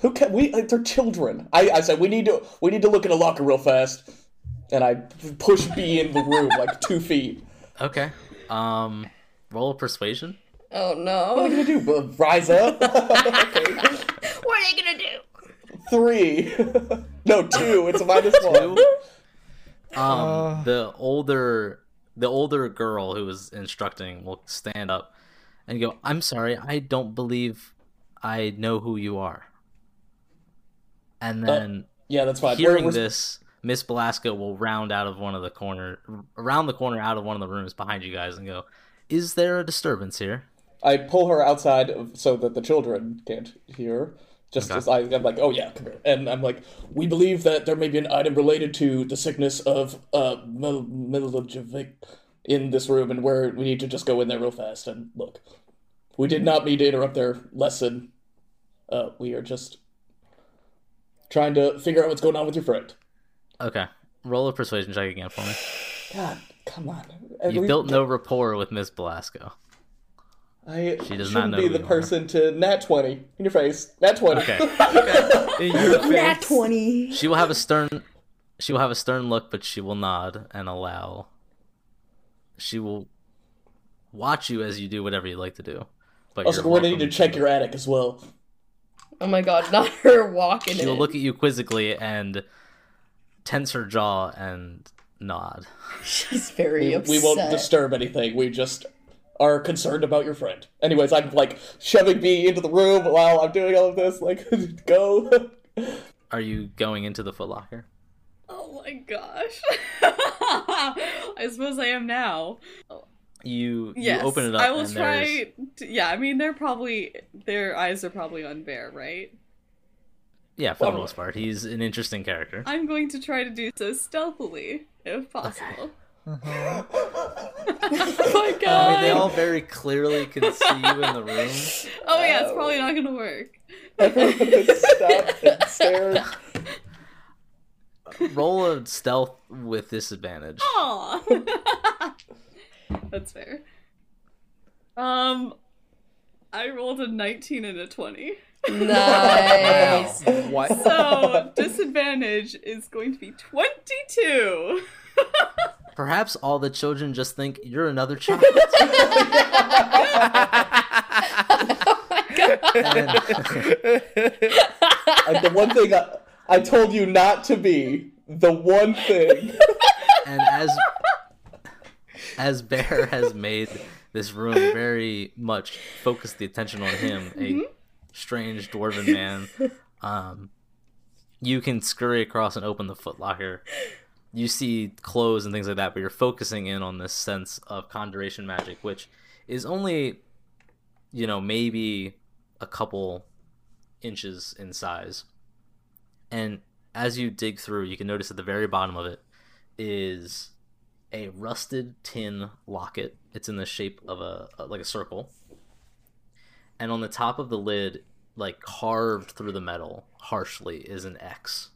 Who can we? Like, they're children. I I said we need to we need to look in a locker real fast, and I push B in the room like two feet. Okay. Um, roll a persuasion. Oh no! What are no! you gonna do? bu- Rise up? okay. What are you gonna do? Three. no, two. It's a minus one. Um, Uh. the older the older girl who was instructing will stand up and go, "I'm sorry, I don't believe I know who you are." And then Yeah, that's fine. hearing We're- we're- this, Miss Belasco will round out of one of the corner, around the corner, out of one of the rooms behind you guys, and go, "Is there a disturbance here?" I pull her outside so that the children can't hear. Just Okay. as I, I'm like, oh yeah, come here, and I'm like, we believe that there may be an item related to the sickness of uh Milovaj in this room, and where we need to just go in there real fast and look. We did not mean to interrupt their lesson. Uh, we are just trying to figure out what's going on with your friend. Okay, roll a persuasion check again for me. God, come on. You We- built no rapport with Miss Belasco. I She does shouldn't not know be the are. person to nat twenty in your face. Nat twenty. Okay. In your Nat twenty. She will have a stern she will have a stern look, but she will nod and allow she will watch you as you do whatever you like to do. But Also, you're we're gonna need to check your attic as well. Oh my god! Not her walking She will look at you quizzically and tense her jaw and nod. She's very We, upset. we won't disturb anything. We just are concerned about your friend. Anyways, I'm like shoving B into the room while I'm doing all of this. Like, go. Are you going into the footlocker? Oh my gosh. I suppose I am now. You Yes. you open it up I will and try. To, yeah, I mean, they're probably their eyes are probably on Bear, right? Yeah, for the most part. He's an interesting character. I'm going to try to do so stealthily, if possible. Uh-huh. oh my I mean, they all very clearly can see you in the room. Oh yeah, it's probably not gonna work. Everyone just stopped and stared. Roll a stealth with disadvantage. Aw. That's fair. Um, I rolled a 19 and a 20. Nice. What? So disadvantage is going to be 22. Perhaps all the children just think you're another child. And- the one thing I, I told you not to be. The one thing. and as as Bear has made this room very much focused the attention on him, a mm-hmm. Strange dwarven man, um, you can scurry across and open the footlocker. You see clothes and things like that, but you're focusing in on this sense of conjuration magic, which is only, you know, maybe a couple inches in size. And as you dig through, you can notice at the very bottom of it is a rusted tin locket. It's in the shape of a, a- like a circle. And on the top of the lid, like carved through the metal harshly is an X.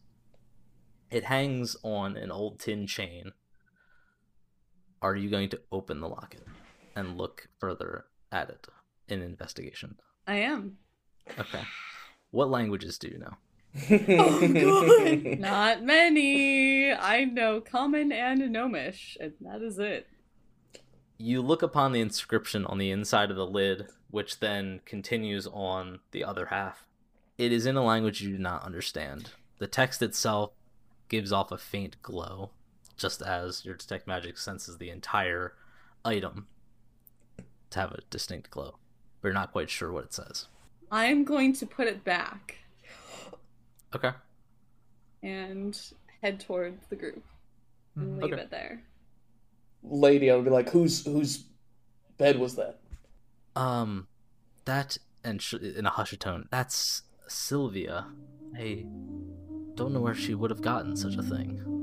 It hangs on an old tin chain. Are you going to open the locket and look further at it in investigation? I am. Okay. What languages do you know? Oh, Not many. I know Common and Gnomish, and that is it. You look upon the inscription on the inside of the lid, which then continues on the other half. It is in a language you do not understand. The text itself gives off a faint glow, just as your detect magic senses the entire item to have a distinct glow. But you're not quite sure what it says. I'm going to put it back Okay. and head toward the group and hmm. leave Okay. it there. Lady, I would be like, whose whose bed was that? Um, that and sh- in a hushed tone, that's Sylvia. I don't know where she would have gotten such a thing.